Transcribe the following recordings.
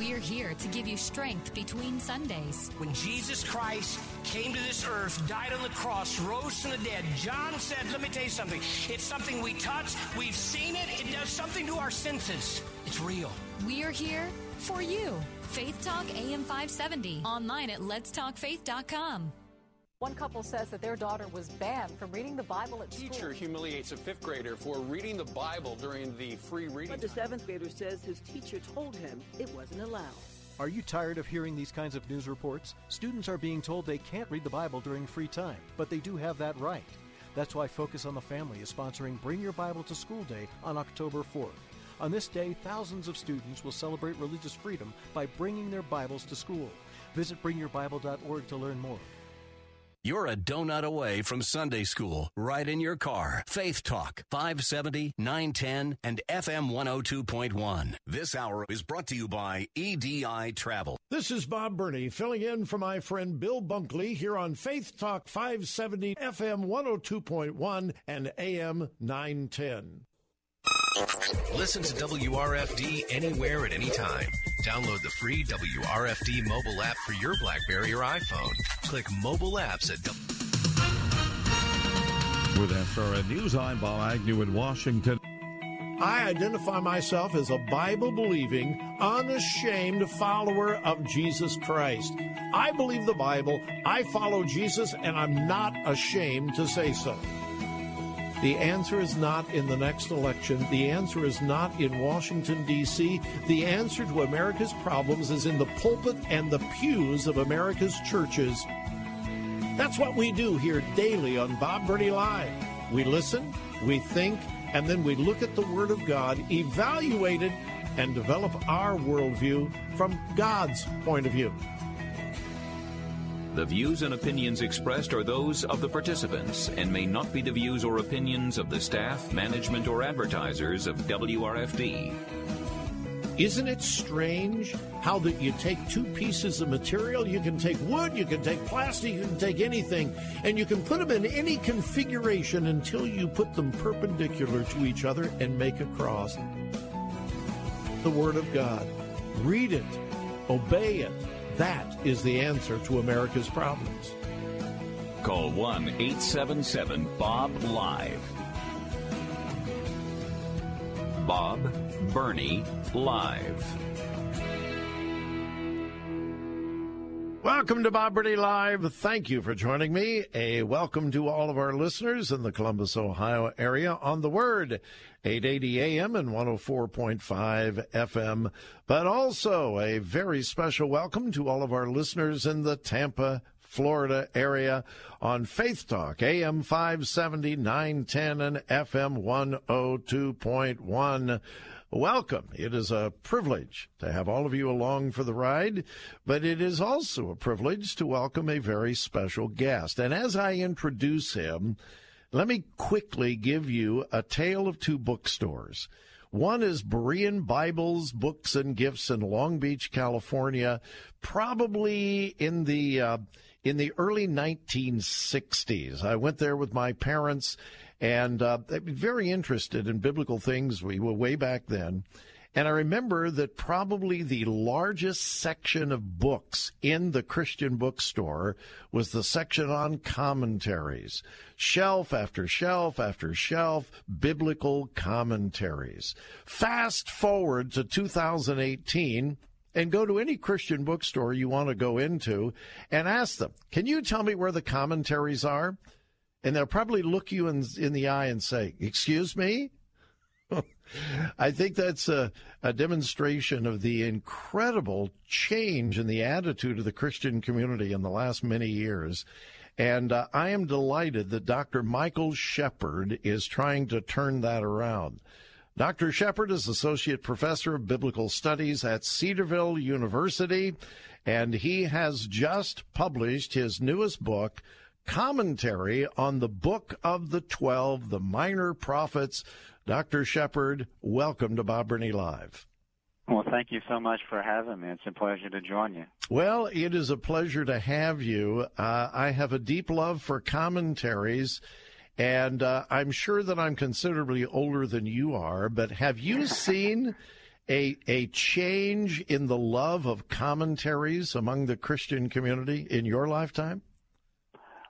We're here to give you strength between Sundays. When Jesus Christ came to this earth, died on the cross, rose from the dead, John said, Let me tell you something. It's something we touch, we've seen it, it does something to our senses. It's real. We're here for you. Faith Talk AM 570. Online at letstalkfaith.com. One couple says that their daughter was banned from reading the Bible at Teacher school. Teacher humiliates a fifth grader for reading the Bible during the free reading. But the seventh grader says his teacher told him it wasn't allowed. Are you tired of hearing these kinds of news reports? Students are being told they can't read the Bible during free time, but they do have that right. That's why Focus on the Family is sponsoring Bring Your Bible to School Day on October 4th. On this day, thousands of students will celebrate religious freedom by bringing their Bibles to school. Visit bringyourbible.org to learn more. You're a donut away from Sunday school, right in your car. Faith Talk, 570, 910, and FM 102.1. This hour is brought to you by EDI Travel. This is Bob Burney filling in for my friend Bill Bunkley here on Faith Talk 570, FM 102.1, and AM 910. Listen to WRFD anywhere at any time. Download the free WRFD mobile app for your Blackberry or iPhone. Click mobile apps at With SRN News, I'm Bob Agnew in Washington. I identify myself as a Bible believing, unashamed follower of Jesus Christ. I believe the Bible, I follow Jesus, and I'm not ashamed to say so. The answer is not in the next election. The answer is not in Washington, D.C. The answer to America's problems is in the pulpit and the pews of America's churches. That's what we do here daily on Bob Burney Live. We listen, we think, and then we look at the Word of God, evaluate it, and develop our worldview from God's point of view. The views and opinions expressed are those of the participants and may not be the views or opinions of the staff, management, or advertisers of WRFD. Isn't it strange how that you take two pieces of material? You can take wood, you can take plastic, you can take anything, and you can put them in any configuration until you put them perpendicular to each other and make a cross. The Word of God. Read it, obey it. That is the answer to America's problems. Call 1 877 Bob Live. Bob Burney Live. Welcome to Bob Burney Live. Thank you for joining me. A welcome to all of our listeners in the Columbus, Ohio area on the Word, 880 AM and 104.5 FM. But also a very special welcome to all of our listeners in the Tampa, Florida area on Faith Talk, AM 570, 910, and FM 102.1. Welcome. It is a privilege to have all of you along for the ride, but it is also a privilege to welcome a very special guest. And as I introduce him, let me quickly give you a tale of two bookstores. One is Berean Bibles, Books, and Gifts in Long Beach, California, probably in the uh, in the early 1960s. I went there with my parents and uh, they were very interested in biblical things. We were way back then. And I remember that probably the largest section of books in the Christian bookstore was the section on commentaries. Shelf after shelf after shelf, biblical commentaries. Fast forward to 2018 and go to any Christian bookstore you want to go into and ask them, can you tell me where the commentaries are? And they'll probably look you in, in the eye and say, excuse me? I think that's a, a, demonstration of the incredible change in the attitude of the Christian community in the last many years. And uh, I am delighted that Dr. Michael Shepherd is trying to turn that around. Dr. Shepherd is Associate Professor of Biblical Studies at Cedarville University, and he has just published his newest book, Commentary on the Book of the Twelve, the Minor Prophets. Dr. Shepherd, welcome to Bob Burney Live. Well, thank you so much for having me. It's a pleasure to join you. Well, it is a pleasure to have you. Uh, I have a deep love for commentaries, and uh, I'm sure that I'm considerably older than you are. But have you seen a a change in the love of commentaries among the Christian community in your lifetime?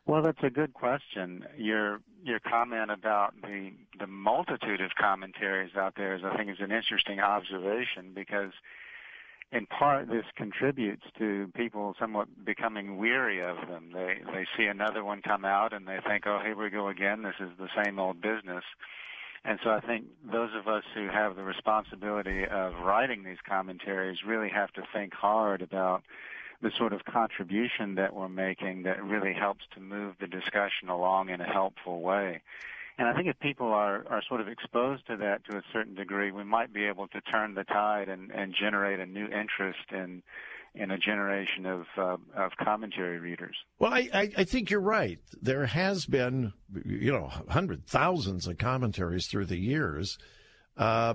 Well, that's a good question. Your your comment about the the multitude of commentaries out there is, I think, is an interesting observation because, in part, this contributes to people somewhat becoming weary of them. They they see another one come out and they think, oh, here we go again. This is the same old business. And so I think those of us who have the responsibility of writing these commentaries really have to think hard about the sort of contribution that we're making that really helps to move the discussion along in a helpful way. And I think if people are, are sort of exposed to that to a certain degree, we might be able to turn the tide and, and generate a new interest in in a generation of uh, of commentary readers. Well, I, I, I think you're right. There has been, you know, hundred thousands of commentaries through the years. Uh,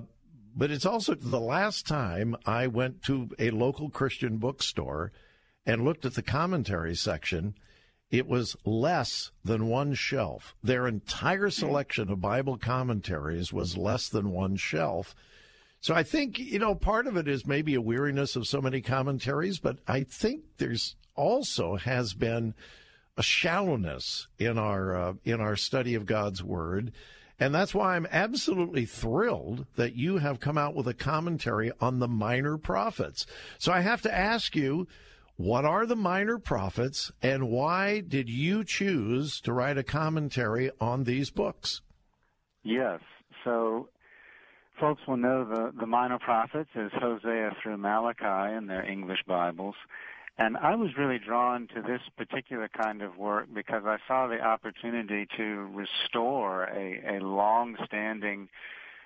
but it's also the last time I went to a local Christian bookstore and looked at the commentary section, it was less than one shelf. Their entire selection of Bible commentaries was less than one shelf. So I think, you know, part of it is maybe a weariness of so many commentaries, but I think there's also has been a shallowness in our uh, in our study of God's word. And that's why I'm absolutely thrilled that you have come out with a commentary on the minor prophets. So I have to ask you, what are the minor prophets, and why did you choose to write a commentary on these books? Yes. So, folks will know the, the minor prophets is Hosea through Malachi in their English Bibles. And I was really drawn to this particular kind of work because I saw the opportunity to restore a, a long standing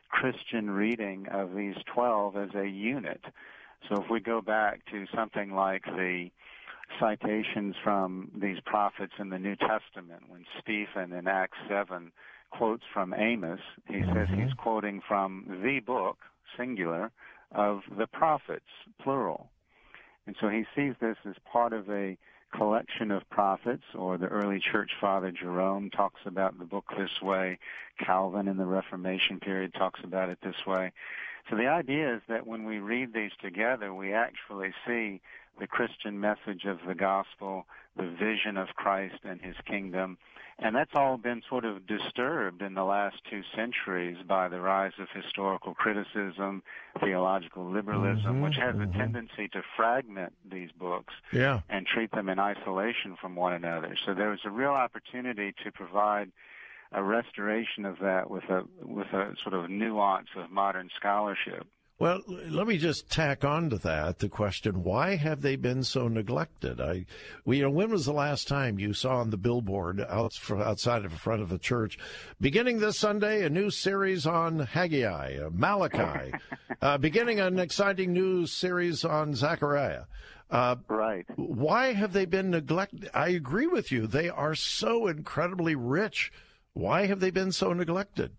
Christian reading of these 12 as a unit. So if we go back to something like the citations from these prophets in the New Testament, when Stephen in Acts 7 quotes from Amos, he mm-hmm. says he's quoting from the book, singular, of the prophets, plural. And so he sees this as part of a collection of prophets, or the early church father Jerome talks about the book this way. Calvin in the Reformation period talks about it this way. So the idea is that when we read these together, we actually see the Christian message of the gospel, the vision of Christ and his kingdom. And that's all been sort of disturbed in the last two centuries by the rise of historical criticism, theological liberalism, mm-hmm, which has mm-hmm. a tendency to fragment these books yeah. and treat them in isolation from one another. So there was a real opportunity to provide a restoration of that with a with a sort of nuance of modern scholarship. Well, let me just tack on to that the question: Why have they been so neglected? I, well, you know, when was the last time you saw on the billboard out, outside of the front of a church, beginning this Sunday, a new series on Haggai, uh, Malachi, uh, beginning an exciting new series on Zechariah? Uh, right. Why have they been neglected? I agree with you; they are so incredibly rich why have they been so neglected?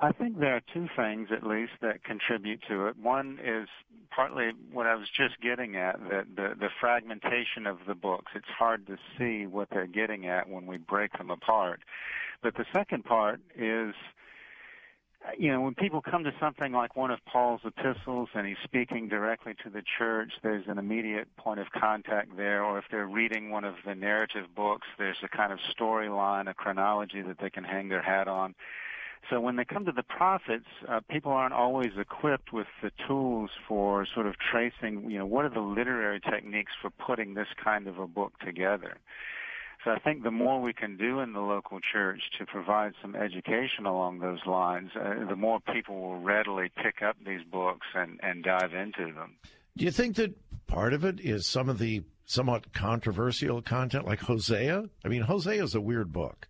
I think there are two things, at least, that contribute to it. One is partly what I was just getting at, that the, the fragmentation of the books. It's hard to see what they're getting at when we break them apart. But the second part is you know, when people come to something like one of Paul's epistles and he's speaking directly to the church, there's an immediate point of contact there. Or if they're reading one of the narrative books, there's a kind of storyline, a chronology that they can hang their hat on. So when they come to the prophets, uh, people aren't always equipped with the tools for sort of tracing, you know, what are the literary techniques for putting this kind of a book together. So I think the more we can do in the local church to provide some education along those lines, uh, the more people will readily pick up these books and, and dive into them. Do you think that part of it is some of the somewhat controversial content like Hosea? I mean, Hosea is a weird book.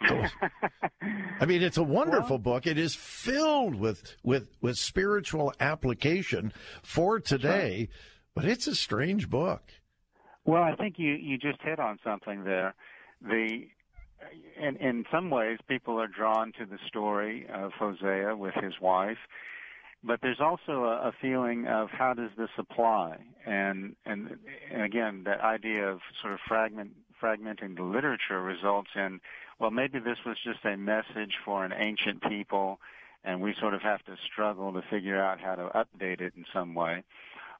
I mean, it's a wonderful well, book. It is filled with with with spiritual application for today, but it's a strange book. Well, I think you you just hit on something there. The in in some ways, people are drawn to the story of Hosea with his wife, but there's also a, a feeling of how does this apply, and and and again, that idea of sort of fragment fragmenting the literature results in well, maybe this was just a message for an ancient people, and we sort of have to struggle to figure out how to update it in some way.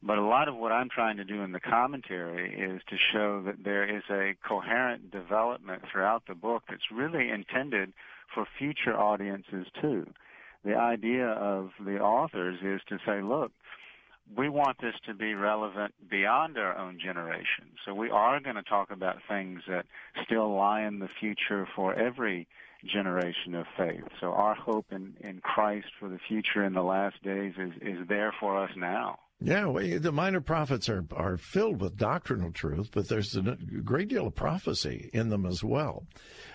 But a lot of what I'm trying to do in the commentary is to show that there is a coherent development throughout the book that's really intended for future audiences too. The idea of the authors is to say, look, we want this to be relevant beyond our own generation. So we are going to talk about things that still lie in the future for every generation of faith. So our hope in, in Christ for the future in the last days is, is there for us now. Yeah, well, the minor prophets are, are filled with doctrinal truth, but there's a great deal of prophecy in them as well.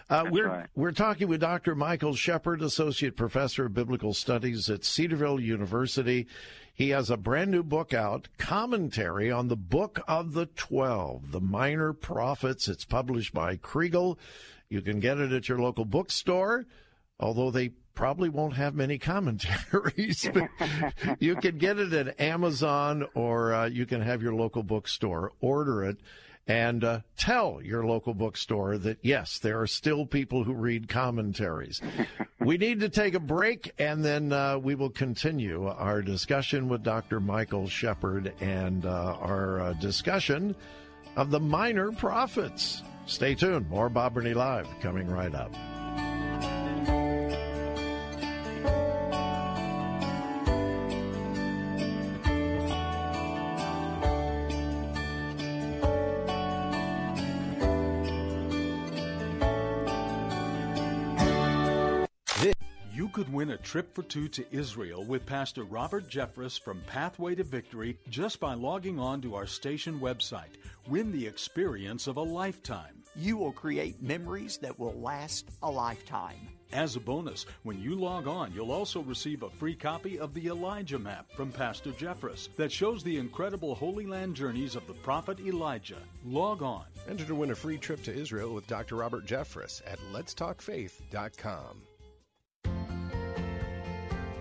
Uh, we're right. we're talking with Dr. Michael Shepherd, Associate Professor of Biblical Studies at Cedarville University. He has a brand new book out, commentary on the Book of the Twelve, the Minor Prophets. It's published by Kregel. You can get it at your local bookstore, although they probably won't have many commentaries. you can get it at Amazon or uh, you can have your local bookstore order it and uh, tell your local bookstore that yes, there are still people who read commentaries. we need to take a break, and then uh, we will continue our discussion with Dr. Michael Shepherd and uh, our uh, discussion of the minor prophets. Stay tuned. More Bob Burney Live coming right up. Could win a trip for two to Israel with Pastor Robert Jeffress from Pathway to Victory just by logging on to our station website. Win the experience of a lifetime. You will create memories that will last a lifetime. As a bonus, when you log on, you'll also receive a free copy of the Elijah Map from Pastor Jeffress that shows the incredible Holy Land journeys of the prophet Elijah. Log on. Enter to win a free trip to Israel with Dr. Robert Jeffress at letstalkfaith.com.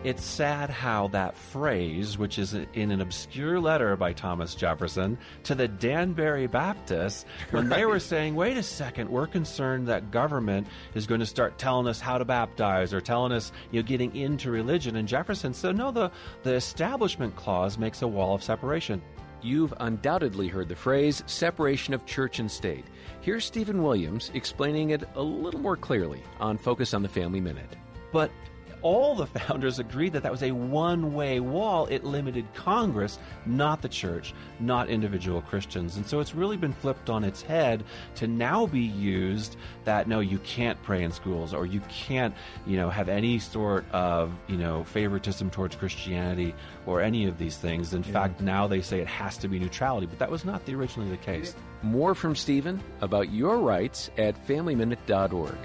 It's sad how that phrase, which is in an obscure letter by Thomas Jefferson to the Danbury Baptists, when right. they were saying, wait a second, we're concerned that government is going to start telling us how to baptize or telling us, you know, getting into religion. And Jefferson said, no, the, the Establishment Clause makes a wall of separation. You've undoubtedly heard the phrase separation of church and state. Here's Stephen Williams explaining it a little more clearly on Focus on the Family Minute. But all the founders agreed that that was a one way wall. It limited Congress, not the church, not individual Christians. And so it's really been flipped on its head to now be used that no, you can't pray in schools or you can't, you know, have any sort of, you know, favoritism towards Christianity or any of these things. In yeah. fact, now they say it has to be neutrality, but that was not the, originally the case. More from Stephen about your rights at FamilyMinute.org.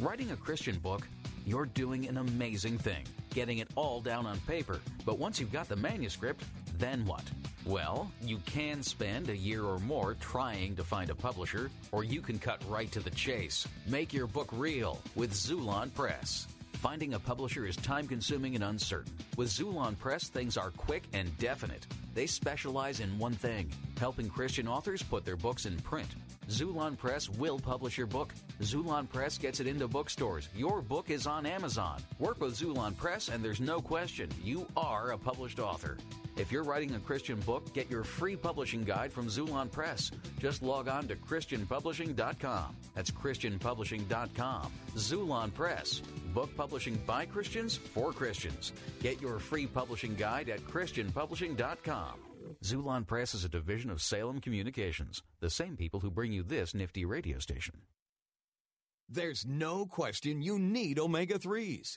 Writing a Christian book, you're doing an amazing thing, getting it all down on paper. But once you've got the manuscript, then what? Well, you can spend a year or more trying to find a publisher, or you can cut right to the chase. Make your book real with Xulon Press. Finding a publisher is time consuming and uncertain. With Xulon Press, things are quick and definite. They specialize in one thing helping Christian authors put their books in print. Xulon Press will publish your book. Xulon Press gets it into bookstores. Your book is on Amazon. Work with Xulon Press, and there's no question you are a published author. If you're writing a Christian book, get your free publishing guide from Xulon Press. Just log on to ChristianPublishing.com. That's ChristianPublishing.com. Xulon Press. Book publishing by Christians for Christians. Get your free publishing guide at ChristianPublishing.com. Xulon Press is a division of Salem Communications, the same people who bring you this nifty radio station. There's no question you need omega 3s.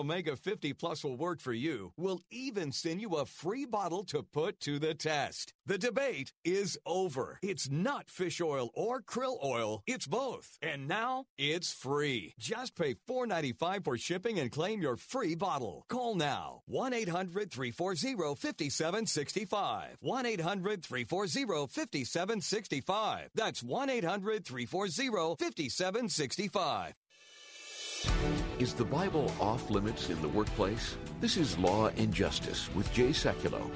Omega 50 Plus will work for you. We'll even send you a free bottle to put to the test. The debate is over. It's not fish oil or krill oil, it's both. And now it's free. Just pay $4.95 for shipping and claim your free bottle. Call now 1 800 340 5765. 1 800 340 5765. That's 1 800 340 5765. Is the Bible off limits in the workplace? This is Law and Justice with Jay Sekulow.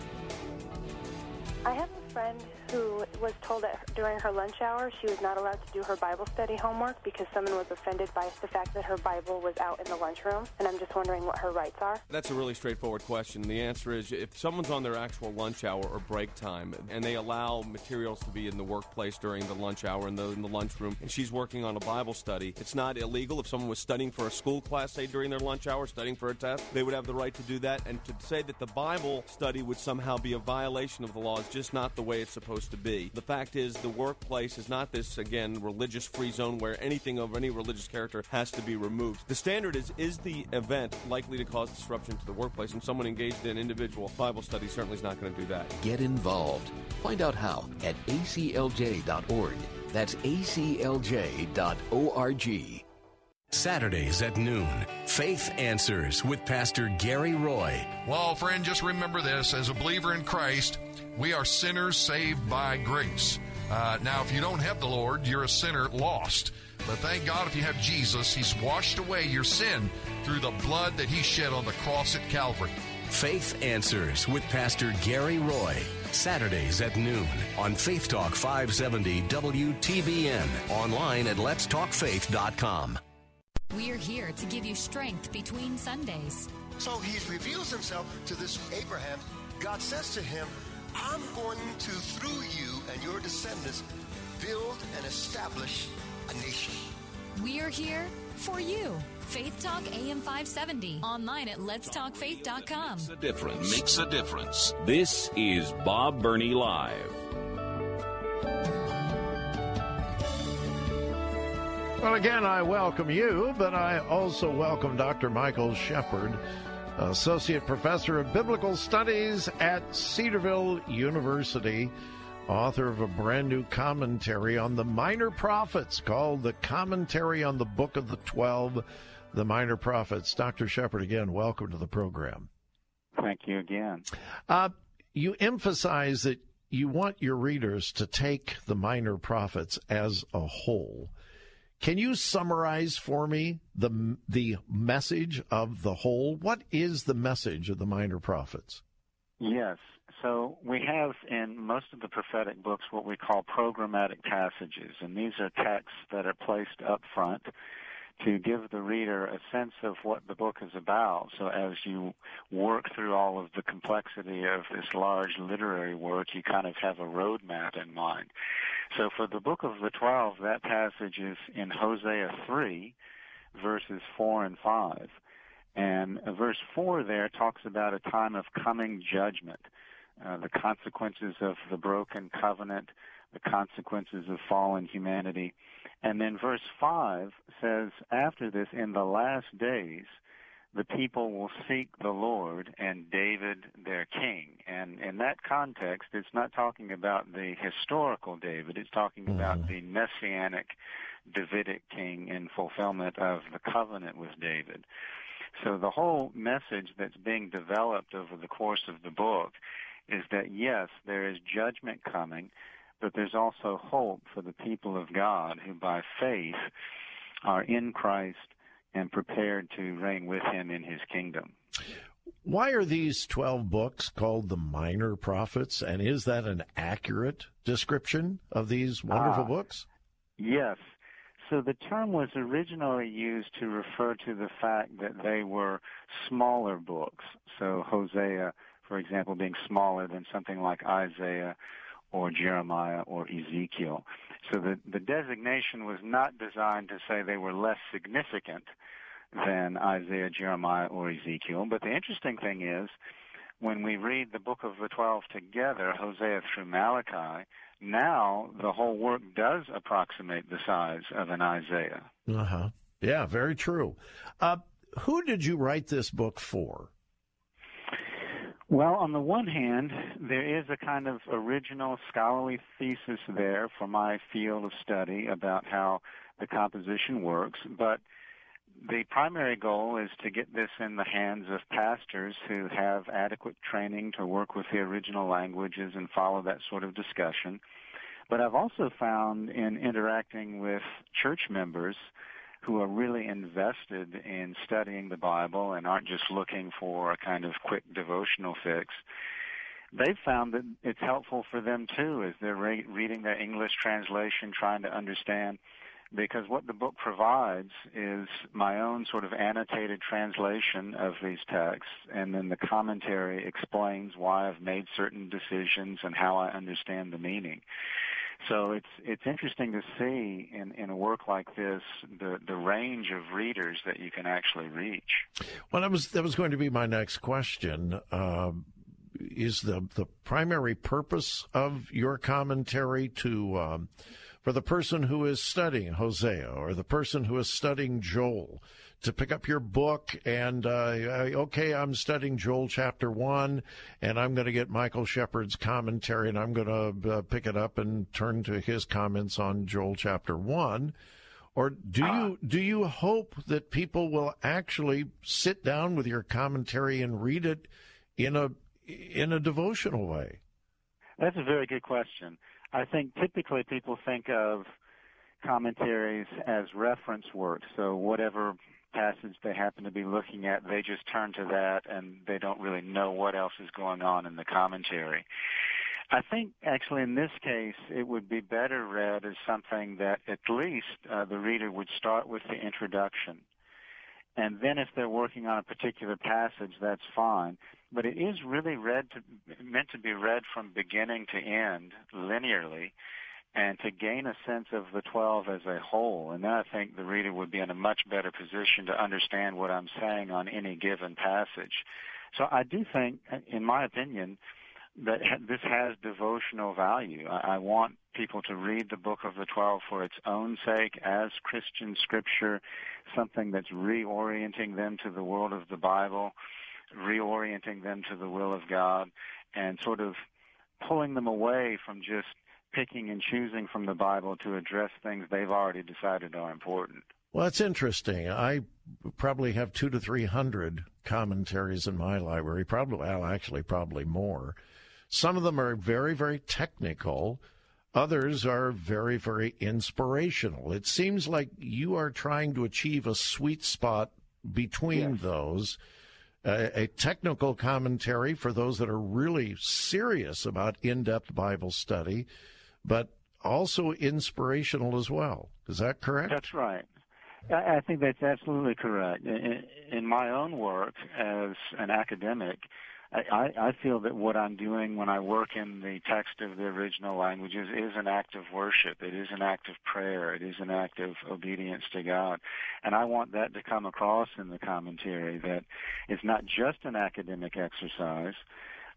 I have a friend who was told that during her lunch hour she was not allowed to do her Bible study homework because someone was offended by the fact that her Bible was out in the lunchroom. And I'm just wondering what her rights are. That's a really straightforward question. The answer is if someone's on their actual lunch hour or break time and they allow materials to be in the workplace during the lunch hour in the, in the lunchroom and she's working on a Bible study, it's not illegal. If someone was studying for a school class, say during their lunch hour, studying for a test, they would have the right to do that. And to say that the Bible study would somehow be a violation of the law is just not the way it's supposed to be. The fact is, the workplace is not this, again, religious free zone where anything of any religious character has to be removed. The standard is is the event likely to cause disruption to the workplace? And someone engaged in individual Bible study certainly is not going to do that. Get involved. Find out how at aclj.org. That's aclj.org. Saturdays at noon, Faith Answers with Pastor Gary Roy. Well, friend, just remember this as a believer in Christ, we are sinners saved by grace. Uh, now, if you don't have the Lord, you're a sinner lost. But thank God if you have Jesus, He's washed away your sin through the blood that He shed on the cross at Calvary. Faith Answers with Pastor Gary Roy. Saturdays at noon on Faith Talk 570 WTBN. Online at letstalkfaith.com. We're here to give you strength between Sundays. So he reveals himself to this Abraham. God says to him, I'm going to, through you and your descendants, build and establish a nation. We're here for you. Faith Talk AM 570. Online at letstalkfaith.com. Makes a difference. Makes a difference. This is Bob Burney Live. Well, again, I welcome you, but I also welcome Dr. Michael Shepherd, Associate Professor of Biblical Studies at Cedarville University, author of a brand new commentary on the Minor Prophets called The Commentary on the Book of the Twelve, the Minor Prophets. Dr. Shepherd, again, welcome to the program. Thank you again. Uh, you emphasize that you want your readers to take the Minor Prophets as a whole. Can you summarize for me the the message of the whole? What is the message of the minor prophets? Yes. So we have in most of the prophetic books what we call programmatic passages, and these are texts that are placed up front to give the reader a sense of what the book is about. So as you work through all of the complexity of this large literary work, you kind of have a roadmap in mind. So for the book of the Twelve, that passage is in Hosea 3, verses 4 and 5. And verse 4 there talks about a time of coming judgment, uh, the consequences of the broken covenant, the consequences of fallen humanity. And then verse 5 says, after this, in the last days, the people will seek the Lord and David their king. And in that context, it's not talking about the historical David, it's talking mm-hmm. about the messianic Davidic king in fulfillment of the covenant with David. So the whole message that's being developed over the course of the book is that yes, there is judgment coming, but there's also hope for the people of God who by faith are in Christ and prepared to reign with him in his kingdom. Why are these 12 books called the Minor Prophets, and is that an accurate description of these wonderful uh, books? Yes. So the term was originally used to refer to the fact that they were smaller books. So Hosea, for example, being smaller than something like Isaiah or Jeremiah or Ezekiel. So the, the designation was not designed to say they were less significant than Isaiah, Jeremiah, or Ezekiel. But the interesting thing is, when we read the book of the Twelve together, Hosea through Malachi, now the whole work does approximate the size of an Isaiah. Uh huh. Yeah, very true. Uh, who did you write this book for? Well, on the one hand, there is a kind of original scholarly thesis there for my field of study about how the composition works, but the primary goal is to get this in the hands of pastors who have adequate training to work with the original languages and follow that sort of discussion. But I've also found in interacting with church members who are really invested in studying the Bible and aren't just looking for a kind of quick devotional fix, they've found that it's helpful for them too as they're re- reading their English translation, trying to understand because what the book provides is my own sort of annotated translation of these texts, and then the commentary explains why I've made certain decisions and how I understand the meaning. So it's it's interesting to see in, in a work like this the the range of readers that you can actually reach. Well, that was that was going to be my next question. Uh, is the the primary purpose of your commentary to um, for the person who is studying Hosea or the person who is studying Joel to pick up your book and, uh, okay, I'm studying Joel chapter one and I'm going to get Michael Shepherd's commentary and I'm going to uh, pick it up and turn to his comments on Joel chapter one. Or do you do you hope that people will actually sit down with your commentary and read it in a in a devotional way? That's a very good question. I think typically people think of commentaries as reference work. So whatever passage they happen to be looking at, they just turn to that and they don't really know what else is going on in the commentary. I think actually in this case it would be better read as something that at least uh, the reader would start with the introduction. And then if they're working on a particular passage, that's fine but it is really read to, meant to be read from beginning to end linearly and to gain a sense of the 12 as a whole. And then I think the reader would be in a much better position to understand what I'm saying on any given passage. So I do think, in my opinion, that this has devotional value. I, want people to read the book of the 12 for its own sake as Christian scripture, something that's reorienting them to the world of the Bible reorienting them to the will of God and sort of pulling them away from just picking and choosing from the Bible to address things they've already decided are important. Well, it's interesting. I probably have two to three hundred commentaries in my library. Probably, well, actually, probably more. Some of them are very, very technical. Others are very, very inspirational. It seems like you are trying to achieve a sweet spot between yes. those a, a technical commentary for those that are really serious about in depth Bible study, but also inspirational as well. Is that correct? That's right. I think that's absolutely correct. In my own work as an academic, I, feel that what I'm doing when I work in the text of the original languages is an act of worship. It is an act of prayer. It is an act of obedience to God. And I want that to come across in the commentary that it's not just an academic exercise,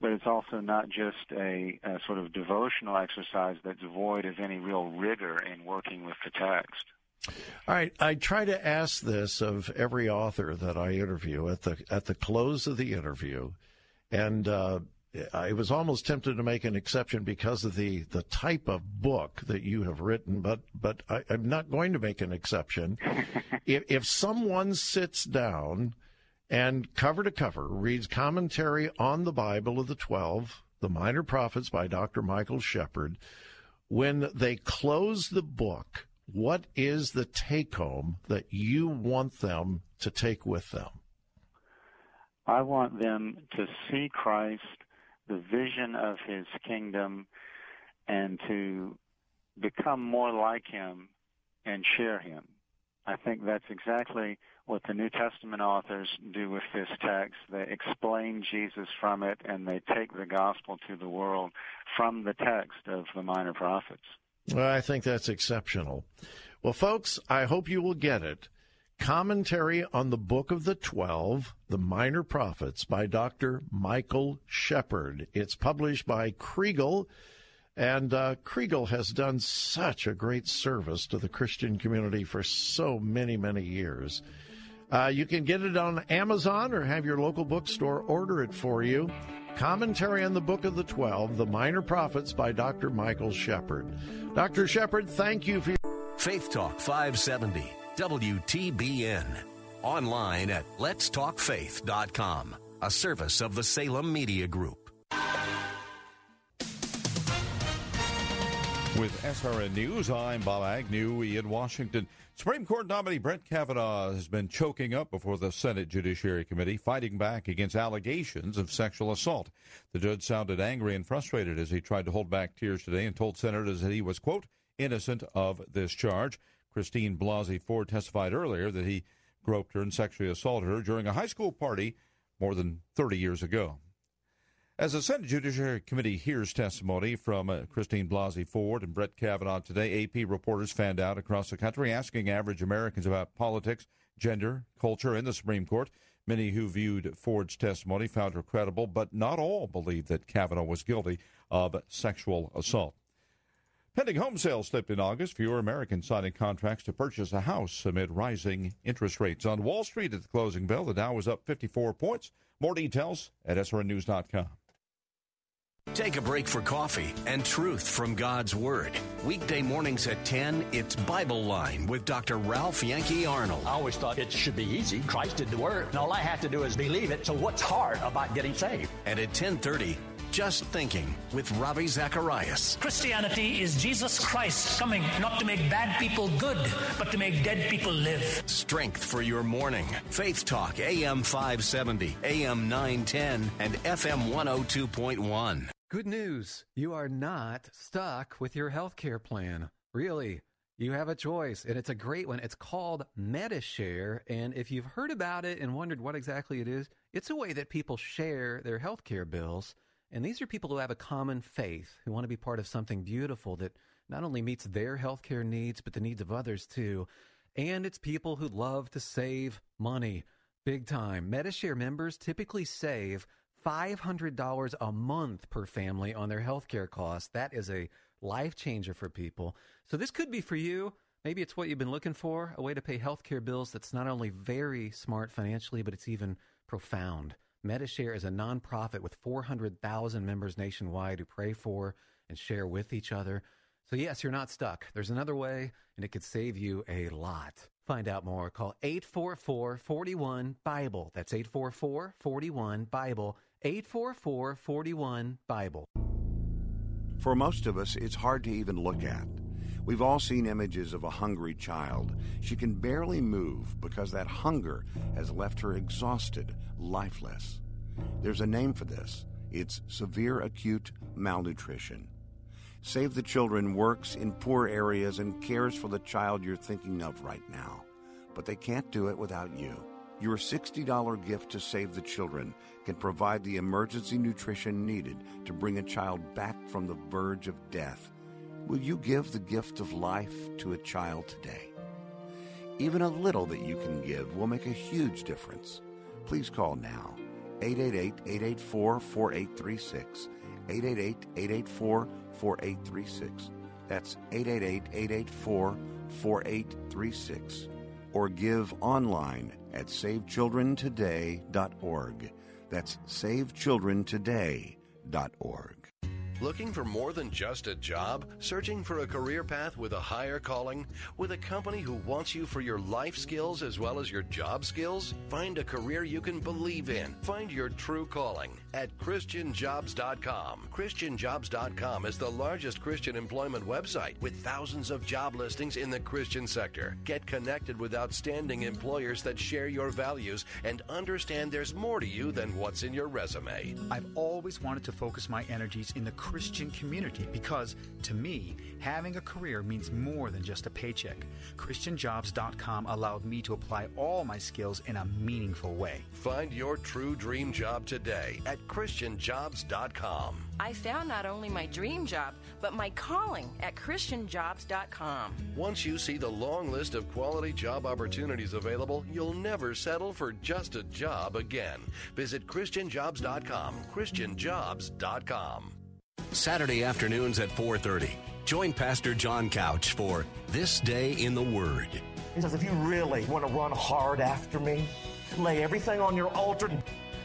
but it's also not just a, a sort of devotional exercise that's void of any real rigor in working with the text. All right, I try to ask this of every author that I interview at the at the close of the interview and uh, I was almost tempted to make an exception because of the, the type of book that you have written, but but I, am not going to make an exception. if, if someone sits down and cover to cover reads commentary on the Bible of the Twelve, the Minor Prophets by Dr. Michael Shepherd, when they close the book, what is the take home that you want them to take with them? I want them to see Christ, the vision of his kingdom, and to become more like him and share him. I think that's exactly what the New Testament authors do with this text. They explain Jesus from it and they take the gospel to the world from the text of the minor prophets. Well, I think that's exceptional. Well, folks, I hope you will get it. Commentary on the Book of the Twelve, The Minor Prophets by Dr. Michael Shepherd. It's published by Kregel. And uh, Kregel has done such a great service to the Christian community for so many, many years. Uh, you can get it on Amazon or have your local bookstore order it for you. Commentary on the Book of the Twelve, The Minor Prophets by Dr. Michael Shepherd. Dr. Shepherd, thank you for your. Faith Talk 570, WTBN. Online at letstalkfaith.com, a service of the Salem Media Group. With SRN News, I'm Bob Agnew in Washington. Supreme Court nominee Brett Kavanaugh has been choking up before the Senate Judiciary Committee, fighting back against allegations of sexual assault. The judge sounded angry and frustrated as he tried to hold back tears today and told senators that he was, quote, innocent of this charge. Christine Blasey Ford testified earlier that he groped her and sexually assaulted her during a high school party more than 30 years ago. As the Senate Judiciary Committee hears testimony from uh, Christine Blasey Ford and Brett Kavanaugh today, AP reporters fanned out across the country asking average Americans about politics, gender, culture and the Supreme Court. Many who viewed Ford's testimony found her credible, but not all believed that Kavanaugh was guilty of sexual assault. Pending home sales slipped in August. Fewer Americans signing contracts to purchase a house amid rising interest rates. On Wall Street at the closing bell, the Dow was up 54 points. More details at srnnews.com. Take a break for coffee and truth from God's Word. Weekday mornings at 10, it's Bible Line with Dr. Ralph Yankee Arnold. I always thought it should be easy. Christ did the work, and all I have to do is believe it. So what's hard about getting saved? And at 10:30, just Thinking with Ravi Zacharias. Christianity is Jesus Christ coming not to make bad people good, but to make dead people live. Strength for your morning. Faith Talk, AM 570, AM 910, and FM 102.1. Good news. You are not stuck with your health care plan. Really. You have a choice, and it's a great one. It's called Medi-Share, and if you've heard about it and wondered what exactly it is, it's a way that people share their health care bills. And these are people who have a common faith, who want to be part of something beautiful that not only meets their healthcare needs, but the needs of others too. And it's people who love to save money big time. Medi-Share members typically save $500 a month per family on their healthcare costs. That is a life changer for people. So this could be for you. Maybe it's what you've been looking for, a way to pay healthcare bills that's not only very smart financially, but it's even profound. Medi-Share is a nonprofit with 400,000 members nationwide who pray for and share with each other. So, yes, you're not stuck. There's another way, and it could save you a lot. Find out more. Call 844 41 Bible. That's 844 41 Bible. 844 41 Bible. For most of us, it's hard to even look at. We've all seen images of a hungry child. She can barely move because that hunger has left her exhausted, lifeless. There's a name for this it's severe acute malnutrition. Save the Children works in poor areas and cares for the child you're thinking of right now. But they can't do it without you. Your $60 gift to Save the Children can provide the emergency nutrition needed to bring a child back from the verge of death. Will you give the gift of life to a child today? Even a little that you can give will make a huge difference. Please call now 888 884 4836. 888 884 4836. That's 888 884 4836. Or give online at savechildrentoday.org. That's savechildrentoday.org. Looking for more than just a job? Searching for a career path with a higher calling? With a company who wants you for your life skills as well as your job skills? Find a career you can believe in. Find your true calling. At ChristianJobs.com. ChristianJobs.com is the largest Christian employment website with thousands of job listings in the Christian sector. Get connected with outstanding employers that share your values and understand there's more to you than what's in your resume. I've always wanted to focus my energies in the Christian community because, to me, having a career means more than just a paycheck. ChristianJobs.com allowed me to apply all my skills in a meaningful way. Find your true dream job today at ChristianJobs.com. I found not only my dream job, but my calling at ChristianJobs.com. Once you see the long list of quality job opportunities available, you'll never settle for just a job again. Visit ChristianJobs.com. ChristianJobs.com. Saturday afternoons at 4:30. Join Pastor John Couch for This Day in the Word. He says, if you really want to run hard after me, lay everything on your altar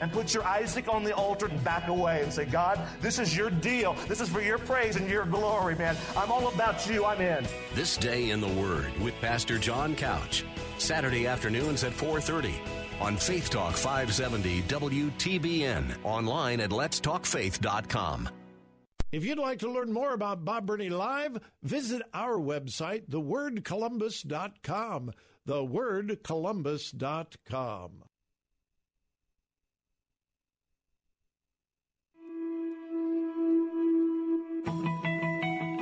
and put your Isaac on the altar and back away and say, God, this is your deal. This is for your praise and your glory, man. I'm all about you. I'm in. This Day in the Word with Pastor John Couch. Saturday afternoons at 4:30 on Faith Talk 570 WTBN. Online at letstalkfaith.com. If you'd like to learn more about Bob Burney Live, visit our website, thewordcolumbus.com. Thewordcolumbus.com.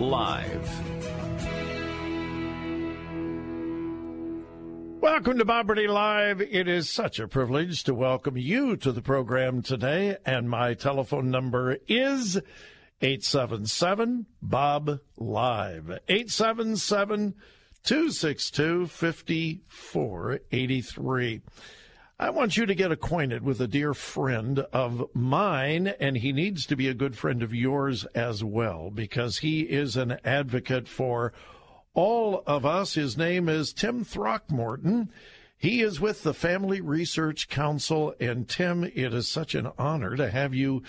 Live. Welcome to Bob Burney Live. It is such a privilege to welcome you to the program today, and my telephone number is 877 Bob Live. 877 262 5483. I want you to get acquainted with a dear friend of mine, and he needs to be a good friend of yours as well because he is an advocate for all of us. His name is Tim Throckmorton. He is with the Family Research Council. And Tim, it is such an honor to have you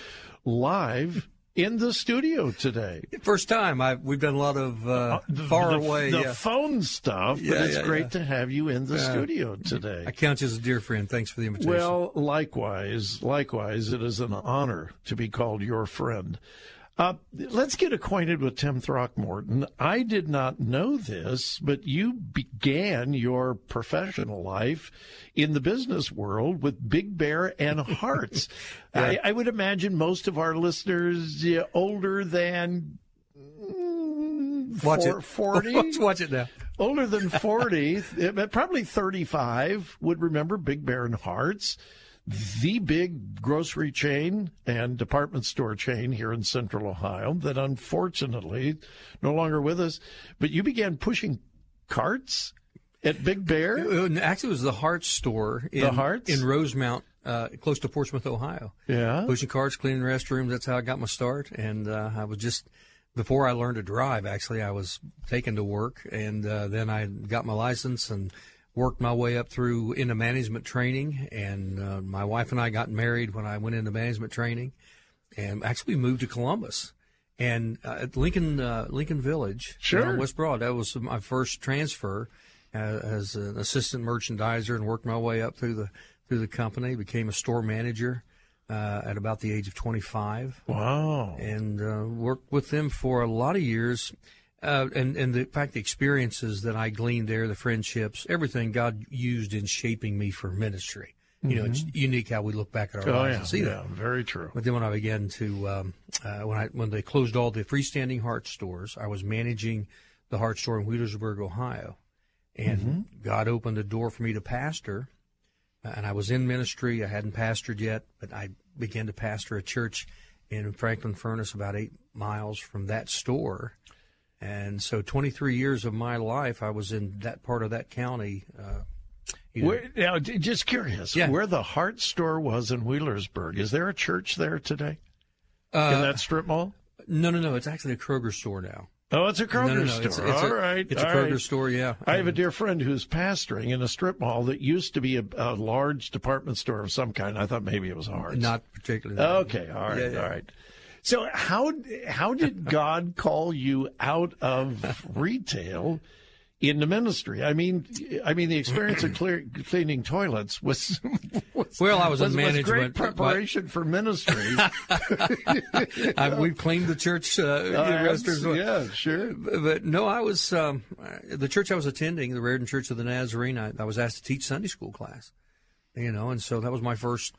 live in the studio today. First time. I, we've done a lot of uh, the, far the, away the yeah. phone stuff, Yeah, but it's yeah, great to have you in the Uh, studio today. I count you as a dear friend. Thanks for the invitation. Well, likewise, likewise, it is an honor to be called your friend. Uh, let's get acquainted with Tim Throckmorton. I did not know this, but you began your professional life in the business world with Big Bear and Harts. I, I would imagine most of our listeners uh, older than mm, Watch four- it. 40. Watch- watch it now. Older than 40, uh, probably 35 would remember Big Bear and Harts, the big grocery chain and department store chain here in central Ohio that unfortunately no longer with us. But you began pushing carts at Big Bear? It- it- actually, it was the Harts store in, The Harts? in Rosemount, uh, close to Portsmouth, Ohio. Yeah. Pushing carts, cleaning restrooms. That's how I got my start. And uh, I was just, before I learned to drive, actually, I was taken to work. And uh, then I got my license and worked my way up through into management training. And uh, my wife and I got married when I went into management training. And actually, moved to Columbus. And uh, at Lincoln, uh, Lincoln Village, Sure. West Broad, that was my first transfer uh, as an assistant merchandiser and worked my way up through the through the company. Became a store manager uh, at about the age of 25. Wow! And uh, worked with them for a lot of years. Uh, and and the fact, the experiences that I gleaned there, the friendships, everything God used in shaping me for ministry. You know, it's Mhm. unique how we look back at our Oh, lives yeah, and see yeah, that. very true. But then when I began to, um, uh, when I when they closed all the freestanding Hart stores, I was managing the Hart store in Wheelersburg, Ohio, and Mhm. God opened the door for me to pastor. Uh, and I was in ministry. I hadn't pastored yet, but I began to pastor a church in Franklin Furnace, about eight miles from that store. And so, 23 years of my life, I was in that part of that county. Uh, Where, now, just curious, Yeah. where the Hart Store was in Wheelersburg, is there a church there today? Uh, in that strip mall? No, no, no. It's actually a Kroger store now. Oh, it's a Kroger No, no, no, store. it's- it's All a- right, it's a Kroger right. store, yeah. I have a dear friend who's pastoring in a strip mall that used to be a, a large department store of some kind. I thought maybe it was ours. Not particularly. Okay, all right, Yeah, yeah. all right. So how how did God call you out of retail into ministry? I mean, I mean the experience of clear, cleaning toilets was, was Well, I was in was, was great management, but- preparation for ministry. I, we've cleaned the church uh, Uh, yeah, sure. But, but no, I was um, the church I was attending, the Raritan Church of the Nazarene. I, I was asked to teach Sunday school class, you know, and so that was my first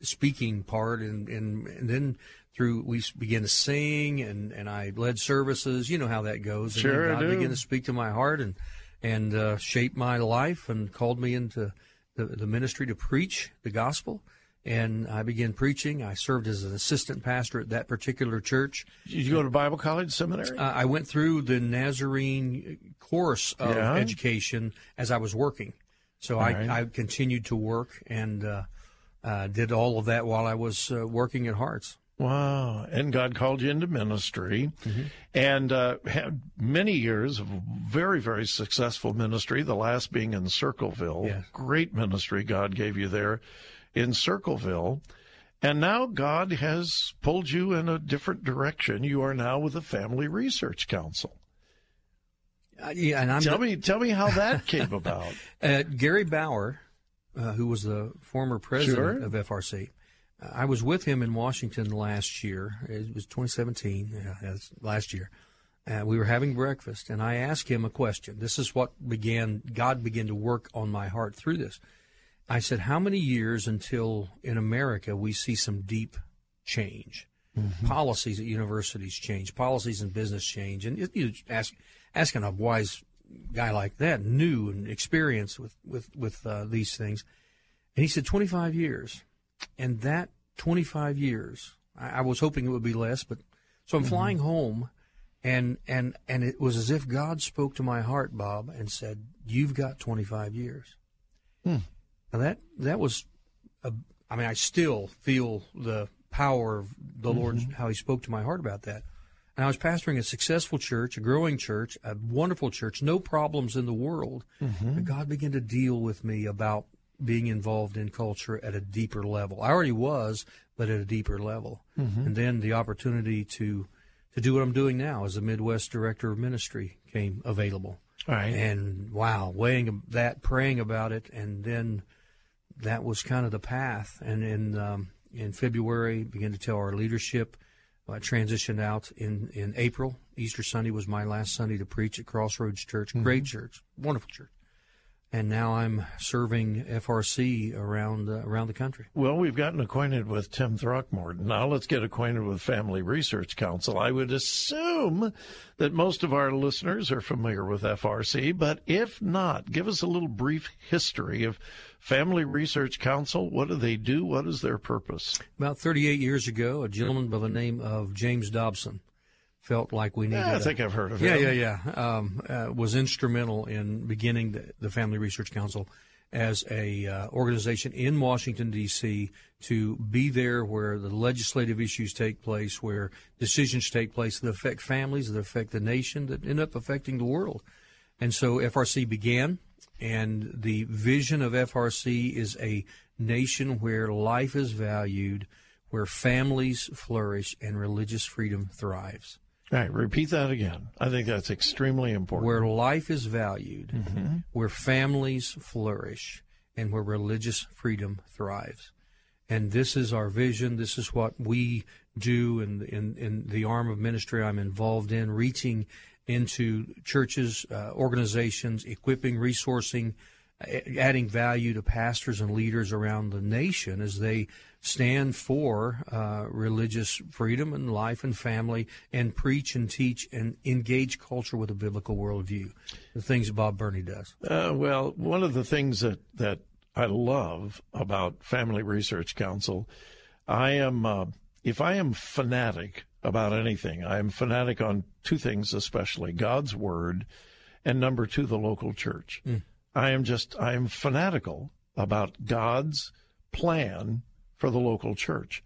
speaking part, and and, and then through we began to sing, and and I led services. You know how that goes. And Sure, then I God do. began to speak to my heart and and uh, shape my life, and called me into the, the ministry to preach the gospel. And I began preaching. I served as an assistant pastor at that particular church. Did you go to Bible college seminary? Uh, I went through the Nazarene course of Yeah. education as I was working. So I, right. I continued to work and uh, uh, did all of that while I was uh, working at Harts. Wow. And God called you into ministry and uh, had many years of very, very successful ministry, the last being in Circleville. Yes. Great ministry God gave you there in Circleville. And now God has pulled you in a different direction. You are now with the Family Research Council. Uh, yeah, and I'm tell me, tell me how that came about. Uh, Gary Bauer, uh, who was the former president Sure. of FRC, I was with him in Washington last year. It was 2017, yeah, that's last year. Uh, we were having breakfast, and I asked him a question. This is what began, God began to work on my heart through this. I said, How many years until in America we see some deep change? Policies at universities change, policies in business change, and you ask asking a wise guy like that, new and experienced with with with uh, these things, and he said twenty five years, and that twenty five years, I, I was hoping it would be less, but so I'm flying home, and and and it was as if God spoke to my heart, Bob, and said, "You've got twenty five years." Hmm. Now that that was, a, I mean, I still feel the power of the Lord, how He spoke to my heart about that. And I was pastoring a successful church, a growing church, a wonderful church, no problems in the world. Mhm. But God began to deal with me about being involved in culture at a deeper level. I already was, but at a deeper level. Mhm. And then the opportunity to to do what I'm doing now as a Midwest director of ministry came available. Right. And wow, weighing that, praying about it, and then that was kind of the path. And in um, in February, began to tell our leadership. I transitioned out in in April. Easter Sunday was my last Sunday to preach at Crossroads Church. Great church, wonderful church. And now I'm serving FRC around uh, around the country. Well, we've gotten acquainted with Tim Throckmorton. Now let's get acquainted with Family Research Council. I would assume that most of our listeners are familiar with FRC, but if not, give us a little brief history of Family Research Council. What do they do? What is their purpose? About 38 years ago, a gentleman by the name of James Dobson felt like we needed. Yeah, I think I've heard of it. yeah, him. Yeah, yeah, Um, uh, was instrumental in beginning the, the Family Research Council as a uh, organization in Washington D.C. to be there where the legislative issues take place, where decisions take place that affect families, that affect the nation, that end up affecting the world. And so FRC began, and the vision of FRC is a nation where life is valued, where families flourish, and religious freedom thrives. All right, repeat that again. I think that's extremely important. Where life is valued, Mhm. where families flourish, and where religious freedom thrives. And this is our vision. This is what we do in, in, in the arm of ministry I'm involved in, reaching into churches, uh, organizations, equipping, resourcing, adding value to pastors and leaders around the nation as they stand for uh, religious freedom and life and family and preach and teach and engage culture with a biblical worldview. The things Bob Burney does. Uh, well, one of the things that, that I love about Family Research Council, I am, uh, if I am fanatic about anything, I am fanatic on two things especially God's Word and number two, the local church. Mm. I am just, I am fanatical about God's plan for the local church.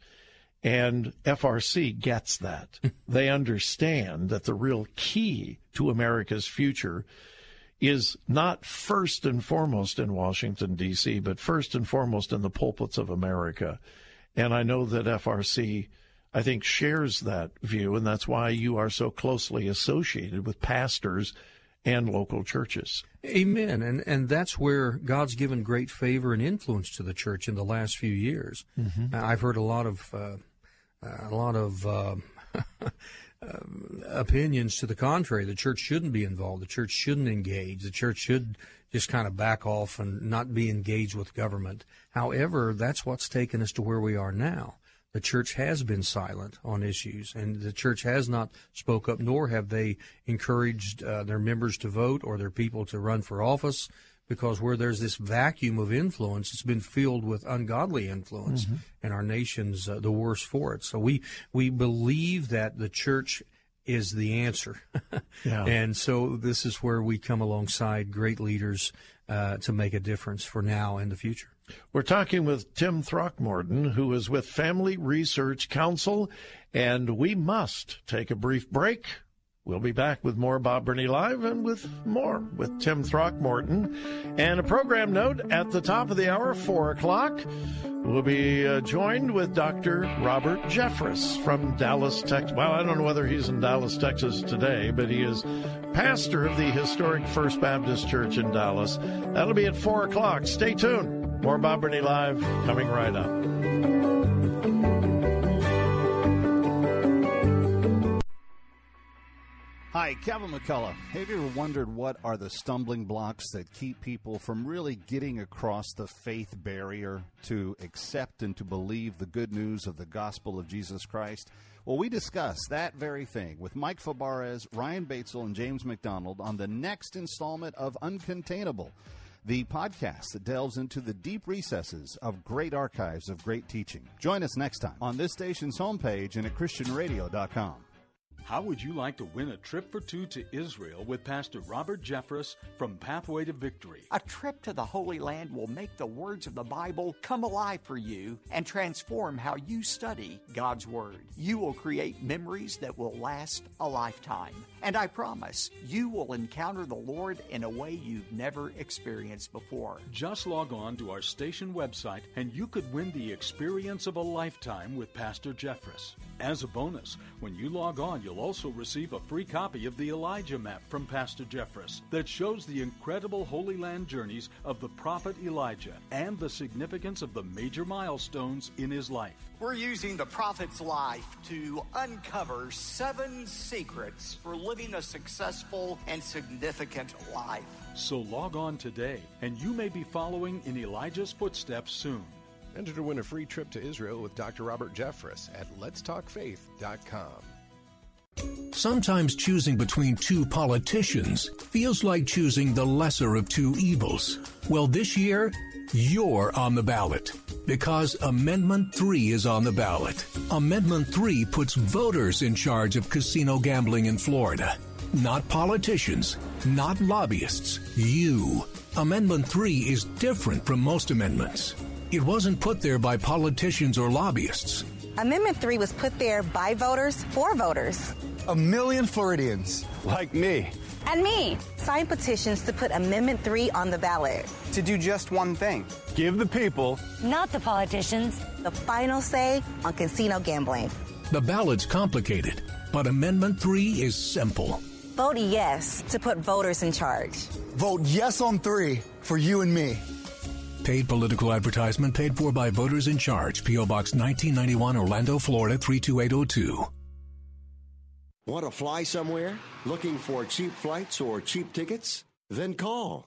And FRC gets that. they understand that the real key to America's future is not first and foremost in Washington, D.C., but first and foremost in the pulpits of America. And I know that FRC, I think, shares that view, and that's why you are so closely associated with pastors and local churches. Amen. And and that's where God's given great favor and influence to the church in the last few years. Mm-hmm. I've heard a lot of uh, a lot of uh, opinions to the contrary. The church shouldn't be involved. The church shouldn't engage. The church should just kind of back off and not be engaged with government. However, that's what's taken us to where we are now the church has been silent on issues, and the church has not spoke up, nor have they encouraged uh, their members to vote or their people to run for office. Because where there's this vacuum of influence, it's been filled with ungodly influence, mm-hmm. and our nation's uh, the worse for it. So we we believe that the church is the answer, yeah. and so this is where we come alongside great leaders uh, to make a difference for now and the future. We're talking with Tim Throckmorton, who is with Family Research Council, and we must take a brief break. We'll be back with more Bob Burney Live and with more with Tim Throckmorton. And a program note at the top of the hour, 4 o'clock, we'll be uh, joined with Dr. Robert Jeffress from Dallas, Texas. Well, I don't know whether he's in Dallas, Texas today, but he is pastor of the historic First Baptist Church in Dallas. That'll be at 4 o'clock. Stay tuned. More Bob Burney Live coming right up. Hi, Kevin McCullough. Have you ever wondered what are the stumbling blocks that keep people from really getting across the faith barrier to accept and to believe the good news of the gospel of Jesus Christ? Well, we discuss that very thing with Mike Fabarez, Ryan Batesel, and James MacDonald on the next installment of Uncontainable the podcast that delves into the deep recesses of great archives of great teaching. Join us next time on this station's homepage and at ChristianRadio.com. How would you like to win a trip for two to Israel with Pastor Robert Jeffress from Pathway to Victory? A trip to the Holy Land will make the words of the Bible come alive for you and transform how you study God's Word. You will create memories that will last a lifetime. And I promise you will encounter the Lord in a way you've never experienced before. Just log on to our station website and you could win the experience of a lifetime with Pastor Jeffress. As a bonus, when you log on, you'll also receive a free copy of the Elijah map from Pastor Jeffress that shows the incredible Holy Land journeys of the prophet Elijah and the significance of the major milestones in his life. We're using the prophet's life to uncover seven secrets for living a successful and significant life. So log on today, and you may be following in Elijah's footsteps soon. Enter to win a free trip to Israel with Dr. Robert Jeffress at letstalkfaith.com. Sometimes choosing between two politicians feels like choosing the lesser of two evils. Well, this year, you're on the ballot because Amendment 3 is on the ballot. Amendment 3 puts voters in charge of casino gambling in Florida. Not politicians, not lobbyists, you. Amendment 3 is different from most amendments. It wasn't put there by politicians or lobbyists. Amendment 3 was put there by voters for voters. A million Floridians, like me. And me. Signed petitions to put Amendment 3 on the ballot. To do just one thing give the people, not the politicians, the final say on casino gambling. The ballot's complicated, but Amendment 3 is simple. Vote yes to put voters in charge. Vote yes on 3 for you and me. Paid political advertisement paid for by voters in charge. P.O. Box 1991, Orlando, Florida 32802. Want to fly somewhere? Looking for cheap flights or cheap tickets? Then call.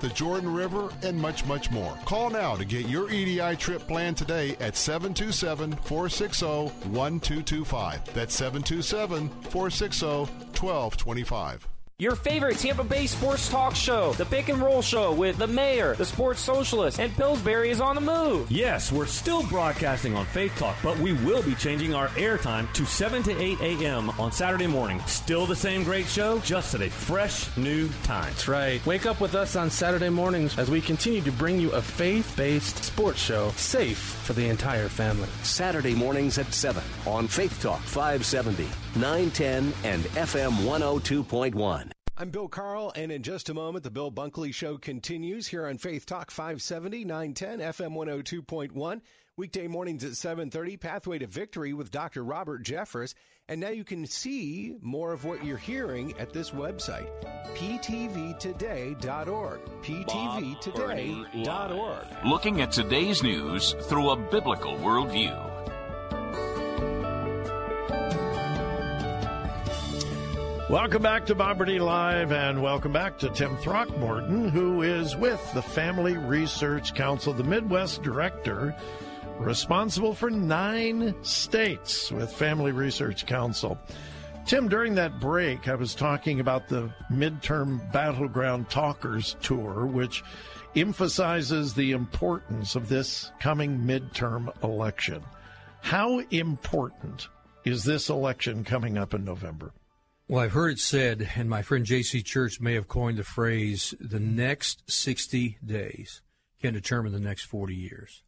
the Jordan River, and much, much more. Call now to get your EDI trip planned today at 727 460 1225. That's 727 460 1225. Your favorite Tampa Bay sports talk show, The Pick and Roll Show with the mayor, the sports socialist, and Pillsbury is on the move. Yes, we're still broadcasting on Faith Talk, but we will be changing our airtime to 7 to 8 a.m. on Saturday morning. Still the same great show, just at a fresh new time. That's right. Wake up with us on Saturday mornings as we continue to bring you a faith based sports show safe for the entire family. Saturday mornings at 7 on Faith Talk 570, 910, and FM 102.1. I'm Bill Carl, and in just a moment, the Bill Bunkley Show continues here on Faith Talk 570, 910, FM 102.1. Weekday mornings at 7.30, Pathway to Victory with Dr. Robert Jeffress. And now you can see more of what you're hearing at this website, ptvtoday.org. ptvtoday.org. Looking at today's news through a biblical worldview. Welcome back to Bob Burney Live, and welcome back to Tim Throckmorton, who is with the Family Research Council, the Midwest Director, responsible for nine states with Family Research Council. Tim, during that break, I was talking about the midterm Battleground Talkers Tour, which emphasizes the importance of this coming midterm election. How important is this election coming up in November? Well, I've heard it said, and my friend J.C. Church may have coined the phrase, the next 60 days can determine the next 40 years.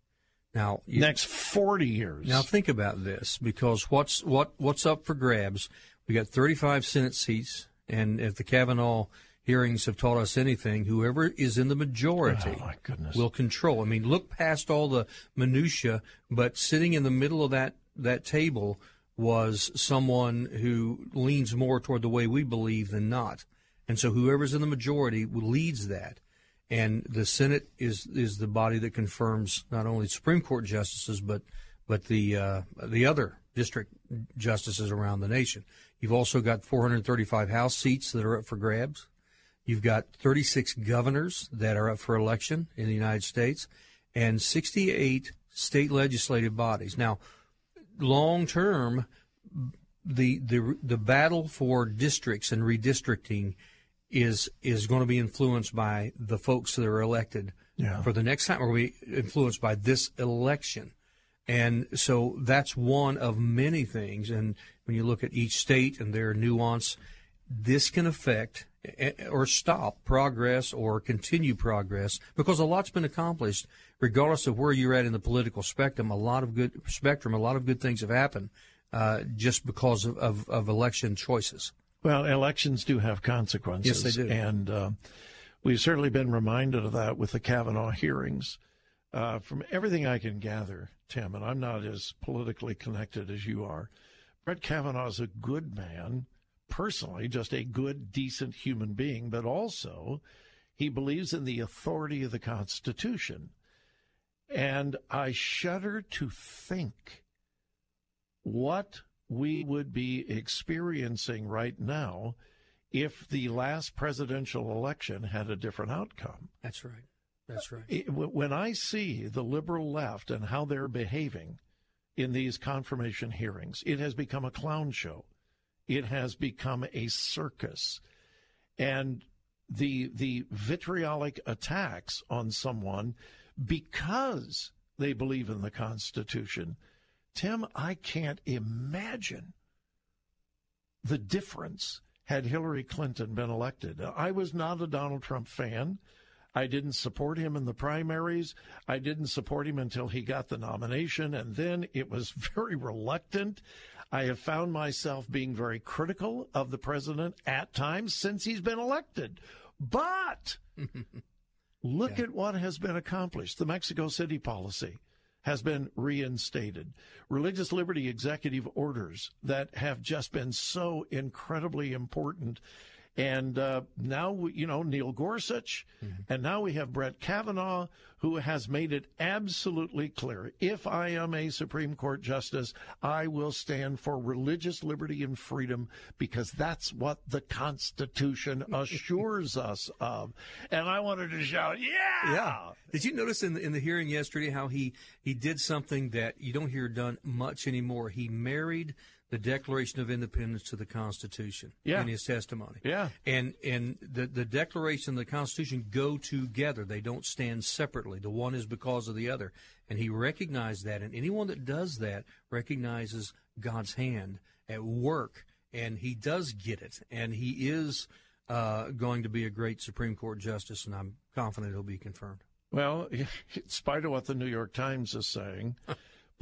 Now, you, next 40 years. Now, think about this because what's, what, what's up for grabs? We got 35 Senate seats, and if the Kavanaugh hearings have taught us anything, whoever is in the majority oh, will control. I mean, look past all the minutia, but sitting in the middle of that, that table – was someone who leans more toward the way we believe than not. And so whoever's in the majority leads that. And the Senate is is the body that confirms not only Supreme Court justices but but the uh, the other district justices around the nation. You've also got 435 House seats that are up for grabs. You've got 36 governors that are up for election in the United States, and 68 state legislative bodies. Now, long term, the the the battle for districts and redistricting is is going to be influenced by the folks that are elected yeah. for the next time, or be influenced by this election. And so that's one of many things. And when you look at each state and their nuance, this can affect eh, or stop progress or continue progress because a lot's been accomplished regardless of where you're at in the political spectrum a lot of good spectrum a lot of good things have happened uh, just because of, of, of, election choices. Well elections do have consequences. Yes they do. And uh, we've certainly been reminded of that with the kavanaugh hearings. Uh, from everything i can gather tim and i'm not as politically connected as you are brett kavanaugh is a good man personally just a good, decent human being, but also he believes in the authority of the Constitution. And I shudder to think what we would be experiencing right now if the last presidential election had a different outcome. That's right. That's right. It, when I see the liberal left and how they're behaving in these confirmation hearings, it has become a clown show. It has become a circus. And the the vitriolic attacks on someone because they believe in the Constitution. Tim, I can't imagine the difference had Hillary Clinton been elected. I was not a Donald Trump fan. I didn't support him in the primaries. I didn't support him until he got the nomination, and then it was very reluctant. I have found myself being very critical of the president at times since he's been elected. But look yeah. at what has been accomplished. The Mexico City policy has been reinstated. Religious liberty executive orders that have just been so incredibly important and uh, now, you know, Neil Gorsuch, mm-hmm. and now we have Brett Kavanaugh, who has made it absolutely clear if I am a Supreme Court justice, I will stand for religious liberty and freedom because that's what the Constitution assures us of. And I wanted to shout, yeah! Yeah. Did you notice in the, in the hearing yesterday how he, he did something that you don't hear done much anymore? He married the Declaration of Independence to the Constitution yeah. in his testimony. Yeah. And and the the Declaration and the Constitution go together. They don't stand separately. The one is because of the other. And he recognized that and anyone that does that recognizes God's hand at work and he does get it and he is uh, going to be a great Supreme Court justice and I'm confident he'll be confirmed. Well, in spite of what the New York Times is saying,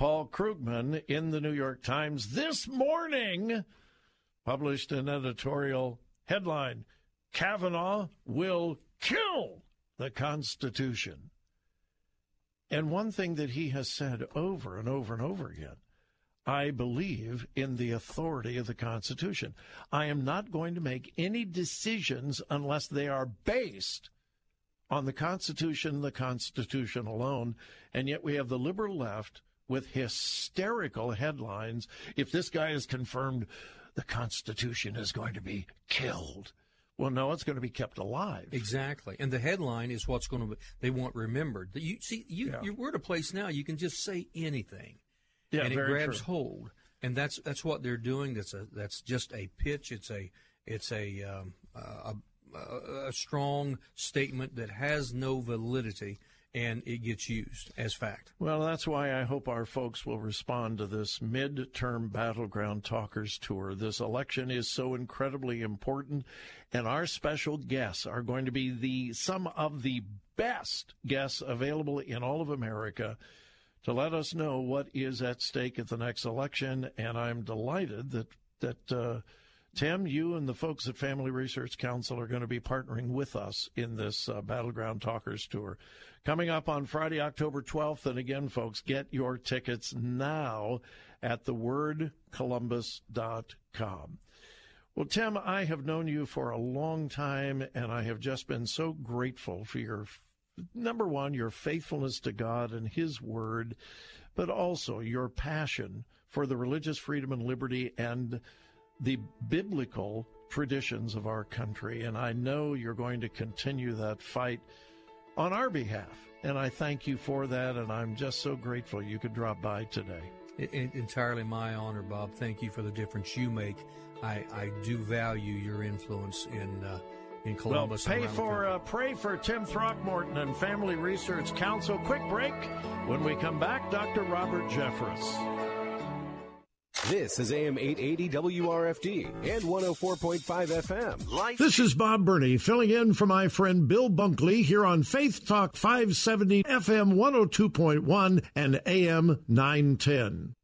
Paul Krugman in the New York Times this morning published an editorial headline Kavanaugh will kill the Constitution. And one thing that he has said over and over and over again I believe in the authority of the Constitution. I am not going to make any decisions unless they are based on the Constitution, the Constitution alone. And yet we have the liberal left with hysterical headlines. If this guy is confirmed, the Constitution is going to be killed. Well, no, it's going to be kept alive. Exactly, and the headline is what's going to be. They want remembered. You see, you yeah. you're at a place now. You can just say anything, yeah, and it grabs true. hold. And that's that's what they're doing. That's a that's just a pitch. It's a it's a um, a, a, a strong statement that has no validity and it gets used as fact. Well, that's why I hope our folks will respond to this midterm battleground talkers tour. This election is so incredibly important, and our special guests are going to be the some of the best guests available in all of America to let us know what is at stake at the next election. And I'm delighted that that. Uh, Tim, you and the folks at Family Research Council are going to be partnering with us in this uh, Battleground Talkers Tour. Coming up on Friday, October 12th. And again, folks, get your tickets now at thewordcolumbus.com. Well, Tim, I have known you for a long time, and I have just been so grateful for your, number one, your faithfulness to God and His Word, but also your passion for the religious freedom and liberty and the biblical traditions of our country. And I know you're going to continue that fight on our behalf. And I thank you for that. And I'm just so grateful you could drop by today. It, it, entirely my honor, Bob. Thank you for the difference you make. I, I do value your influence in uh, in Columbus. Well, pay for uh, pray for Tim Throckmorton and Family Research Council. Quick break. When we come back, Dr. Robert Jeffress. This is AM 880 WRFD and 104.5 FM. Life. This is Bob Burney filling in for my friend Bill Bunkley here on Faith Talk 570 FM 102.1 and AM 910.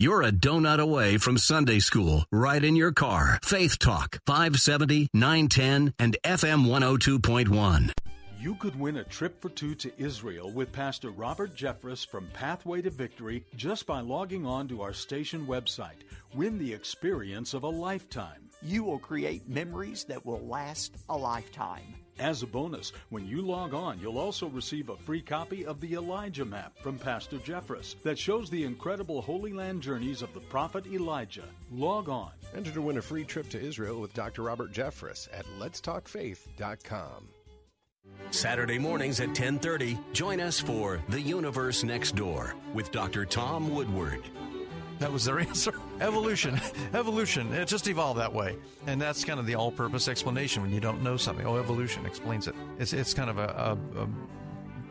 You're a donut away from Sunday school, right in your car. Faith Talk, 570, 910, and FM 102.1. You could win a trip for two to Israel with Pastor Robert Jeffress from Pathway to Victory just by logging on to our station website. Win the experience of a lifetime. You will create memories that will last a lifetime. As a bonus, when you log on, you'll also receive a free copy of the Elijah Map from Pastor Jeffress that shows the incredible Holy Land journeys of the prophet Elijah. Log on. Enter to win a free trip to Israel with Dr. Robert Jeffress at letstalkfaith.com. Saturday mornings at 10:30, join us for The Universe Next Door with Dr. Tom Woodward. That was their answer. Evolution. Evolution. It just evolved that way. And that's kind of the all purpose explanation when you don't know something. Oh, evolution explains it. It's, it's kind of a, a, a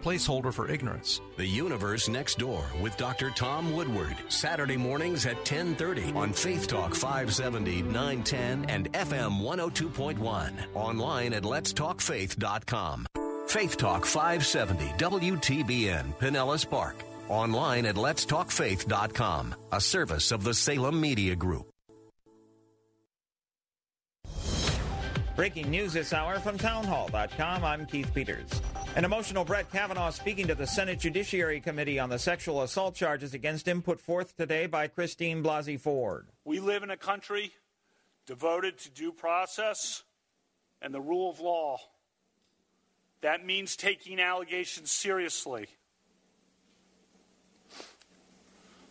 placeholder for ignorance. The Universe Next Door with Dr. Tom Woodward. Saturday mornings at 1030 on Faith Talk 570, 910, and FM 102.1. Online at letstalkfaith.com. Faith Talk 570 WTBN Pinellas Park. Online at letstalkfaith.com, a service of the Salem Media Group. Breaking news this hour from townhall.com. I'm Keith Peters. An emotional Brett Kavanaugh speaking to the Senate Judiciary Committee on the sexual assault charges against him put forth today by Christine Blasey Ford. We live in a country devoted to due process and the rule of law. That means taking allegations seriously.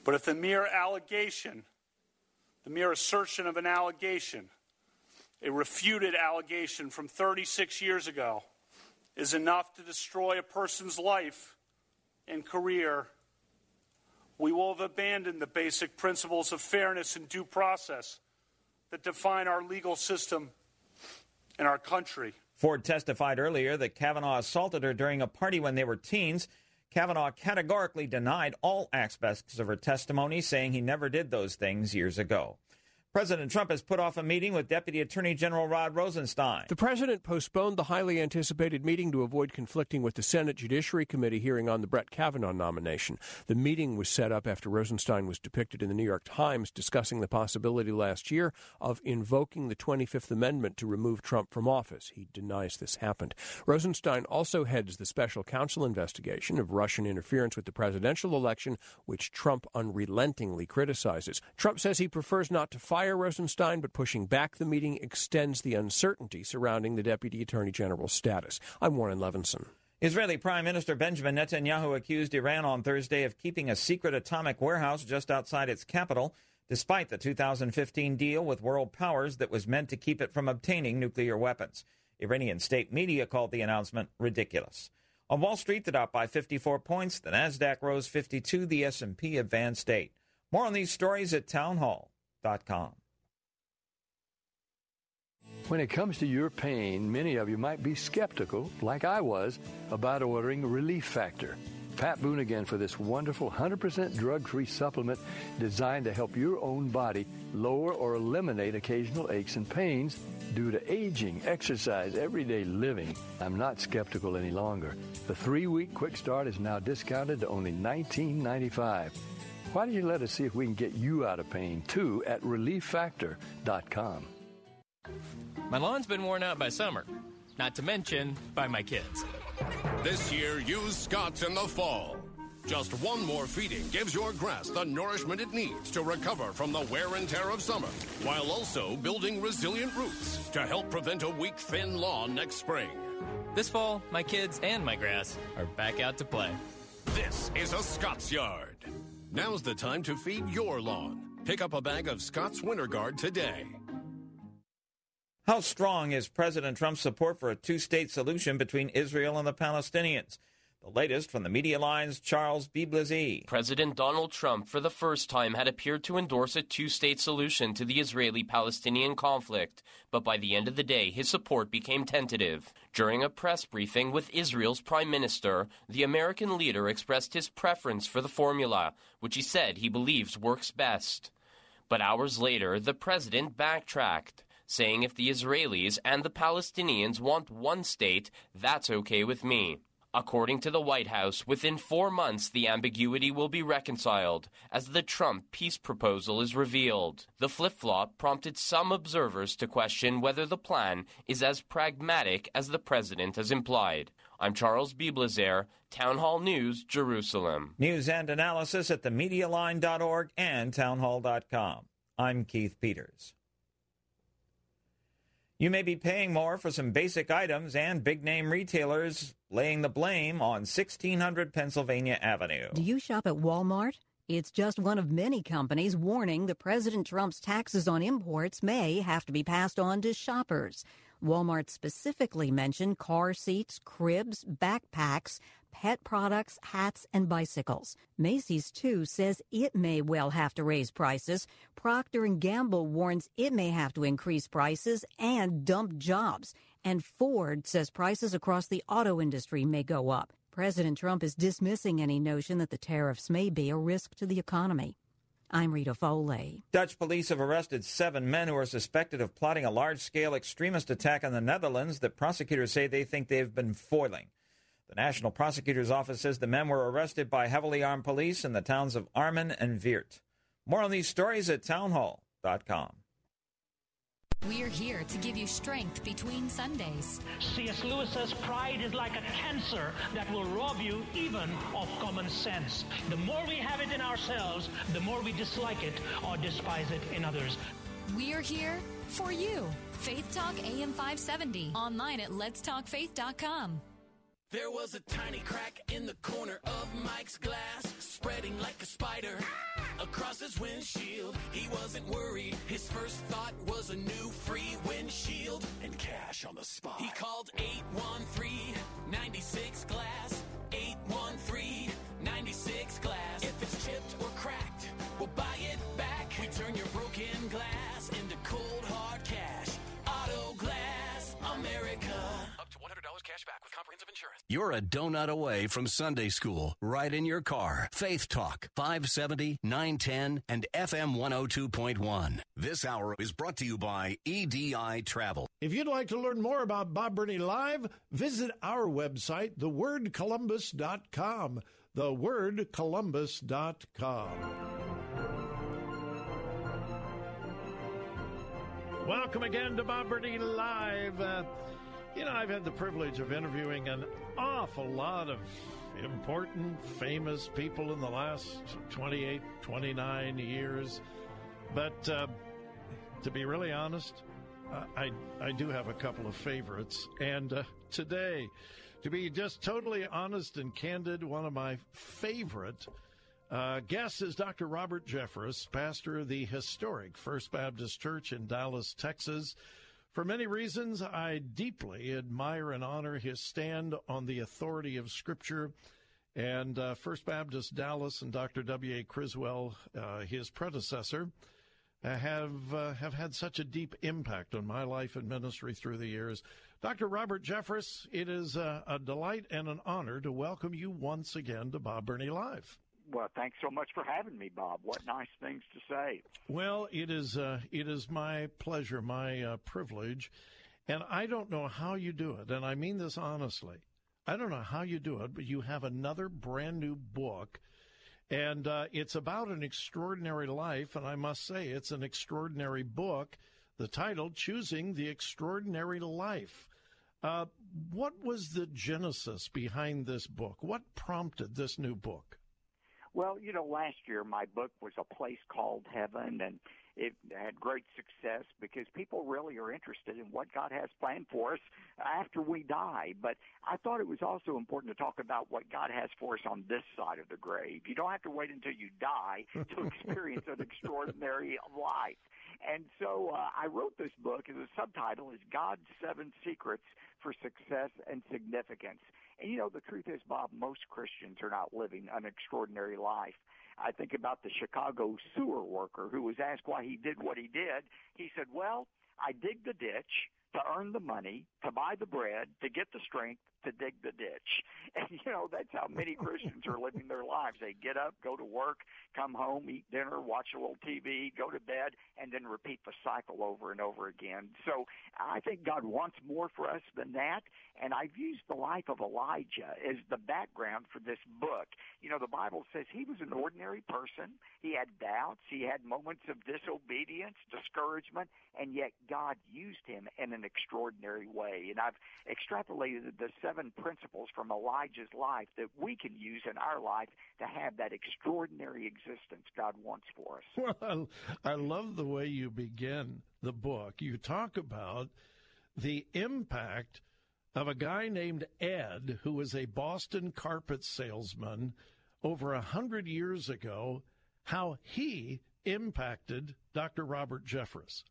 But if the mere allegation, the mere assertion of an allegation, a refuted allegation from 36 years ago, is enough to destroy a person's life and career, we will have abandoned the basic principles of fairness and due process that define our legal system and our country. Ford testified earlier that Kavanaugh assaulted her during a party when they were teens. Kavanaugh categorically denied all aspects of her testimony, saying he never did those things years ago. President Trump has put off a meeting with Deputy Attorney General Rod Rosenstein. The president postponed the highly anticipated meeting to avoid conflicting with the Senate Judiciary Committee hearing on the Brett Kavanaugh nomination. The meeting was set up after Rosenstein was depicted in the New York Times discussing the possibility last year of invoking the 25th Amendment to remove Trump from office. He denies this happened. Rosenstein also heads the special counsel investigation of Russian interference with the presidential election, which Trump unrelentingly criticizes. Trump says he prefers not to fire fire Rosenstein, but pushing back the meeting extends the uncertainty surrounding the Deputy Attorney General's status. I'm Warren Levinson. Israeli Prime Minister Benjamin Netanyahu accused Iran on Thursday of keeping a secret atomic warehouse just outside its capital, despite the 2015 deal with world powers that was meant to keep it from obtaining nuclear weapons. Iranian state media called the announcement ridiculous. On Wall Street, the Dow by 54 points, the Nasdaq rose 52, the S&P advanced 8. More on these stories at when it comes to your pain, many of you might be skeptical, like I was, about ordering Relief Factor. Pat Boone again for this wonderful 100% drug free supplement designed to help your own body lower or eliminate occasional aches and pains due to aging, exercise, everyday living. I'm not skeptical any longer. The three week quick start is now discounted to only $19.95. Why don't you let us see if we can get you out of pain too at relieffactor.com. My lawn's been worn out by summer, not to mention by my kids. This year, use Scotts in the fall. Just one more feeding gives your grass the nourishment it needs to recover from the wear and tear of summer, while also building resilient roots to help prevent a weak, thin lawn next spring. This fall, my kids and my grass are back out to play. This is a Scotts Yard. Now's the time to feed your lawn. Pick up a bag of Scott's Winter Guard today. How strong is President Trump's support for a two state solution between Israel and the Palestinians? The latest from the Media Line's Charles Bybelezer. President Donald Trump, for the first time, had appeared to endorse a two state solution to the Israeli Palestinian conflict, but by the end of the day, his support became tentative. During a press briefing with Israel's prime minister, the American leader expressed his preference for the formula, which he said he believes works best. But hours later, the president backtracked, saying if the Israelis and the Palestinians want one state, that's okay with me. According to the White House, within four months the ambiguity will be reconciled as the Trump peace proposal is revealed. The flip flop prompted some observers to question whether the plan is as pragmatic as the president has implied. I'm Charles Bybelezer, Town Hall News, Jerusalem. News and analysis at themedialine.org and townhall.com. I'm Keith Peters. You may be paying more for some basic items and big name retailers laying the blame on 1600 Pennsylvania Avenue. Do you shop at Walmart? It's just one of many companies warning that President Trump's taxes on imports may have to be passed on to shoppers. Walmart specifically mentioned car seats, cribs, backpacks, pet products, hats, and bicycles. Macy's too says it may well have to raise prices. Procter & Gamble warns it may have to increase prices and dump jobs. And Ford says prices across the auto industry may go up. President Trump is dismissing any notion that the tariffs may be a risk to the economy. I'm Rita Foley. Dutch police have arrested seven men who are suspected of plotting a large scale extremist attack in the Netherlands that prosecutors say they think they've been foiling. The National Prosecutor's Office says the men were arrested by heavily armed police in the towns of Arnhem and Weert. More on these stories at townhall.com. We're here to give you strength between Sundays. C.S. Lewis says pride is like a cancer that will rob you even of common sense. The more we have it in ourselves, the more we dislike it or despise it in others. We're here for you. Faith Talk AM 570. Online at letstalkfaith.com. There was a tiny crack in the corner of Mike's glass, spreading like a spider across his windshield. He wasn't worried. His first thought was a new free windshield and cash on the spot. He called 813 96 Glass. 813 96 Glass. If it's chipped or cracked, we'll buy it cash back with comprehensive insurance. You're a donut away from Sunday school, right in your car. Faith Talk, 570, 910, and FM 102.1. This hour is brought to you by EDI Travel. If you'd like to learn more about Bob Burney Live, visit our website, thewordcolumbus.com. Thewordcolumbus.com. Welcome again to Bob Burney Live. Uh, you know, I've had the privilege of interviewing an awful lot of important, famous people in the last 28, 29 years. But uh, to be really honest, I, I do have a couple of favorites. And uh, today, to be just totally honest and candid, one of my favorite uh, guests is Dr. Robert Jeffress, pastor of the historic First Baptist Church in Dallas, Texas. For many reasons, I deeply admire and honor his stand on the authority of Scripture. And uh, First Baptist Dallas and Dr. W.A. Criswell, uh, his predecessor, uh, have uh, have had such a deep impact on my life and ministry through the years. Dr. Robert Jeffress, it is a, a delight and an honor to welcome you once again to Bob Burney Live. Well, thanks so much for having me, Bob. What nice things to say. Well, it is uh, it is my pleasure, my uh, privilege, and I don't know how you do it, and I mean this honestly. I don't know how you do it, but you have another brand new book, and uh, it's about an extraordinary life, and I must say it's an extraordinary book. The title, "Choosing the Extraordinary Life." Uh, what was the genesis behind this book? What prompted this new book? Well, you know, last year my book was A Place Called Heaven, and it had great success because people really are interested in what God has planned for us after we die. But I thought it was also important to talk about what God has for us on this side of the grave. You don't have to wait until you die to experience an extraordinary life. And so uh, I wrote this book, and the subtitle is God's Seven Secrets for Success and Significance. And you know, the truth is, Bob, most Christians are not living an extraordinary life. I think about the Chicago sewer worker who was asked why he did what he did. He said, well, I dig the ditch to earn the money, to buy the bread, to get the strength, to dig the ditch. And you know, that's how many Christians are living their lives. They get up, go to work, come home, eat dinner, watch a little TV, go to bed, and then repeat the cycle over and over again. So I think God wants more for us than that. And I've used the life of Elijah as the background for this book. You know, the Bible says he was an ordinary person. He had doubts. He had moments of disobedience, discouragement, and yet God used him in an extraordinary way. And I've extrapolated the seven principles from Elijah's life that we can use in our life to have that extraordinary existence God wants for us. Well, I love the way you begin the book. You talk about the impact of a guy named Ed, who was a Boston carpet salesman over a hundred years ago, how he impacted Dr. Robert Jeffress.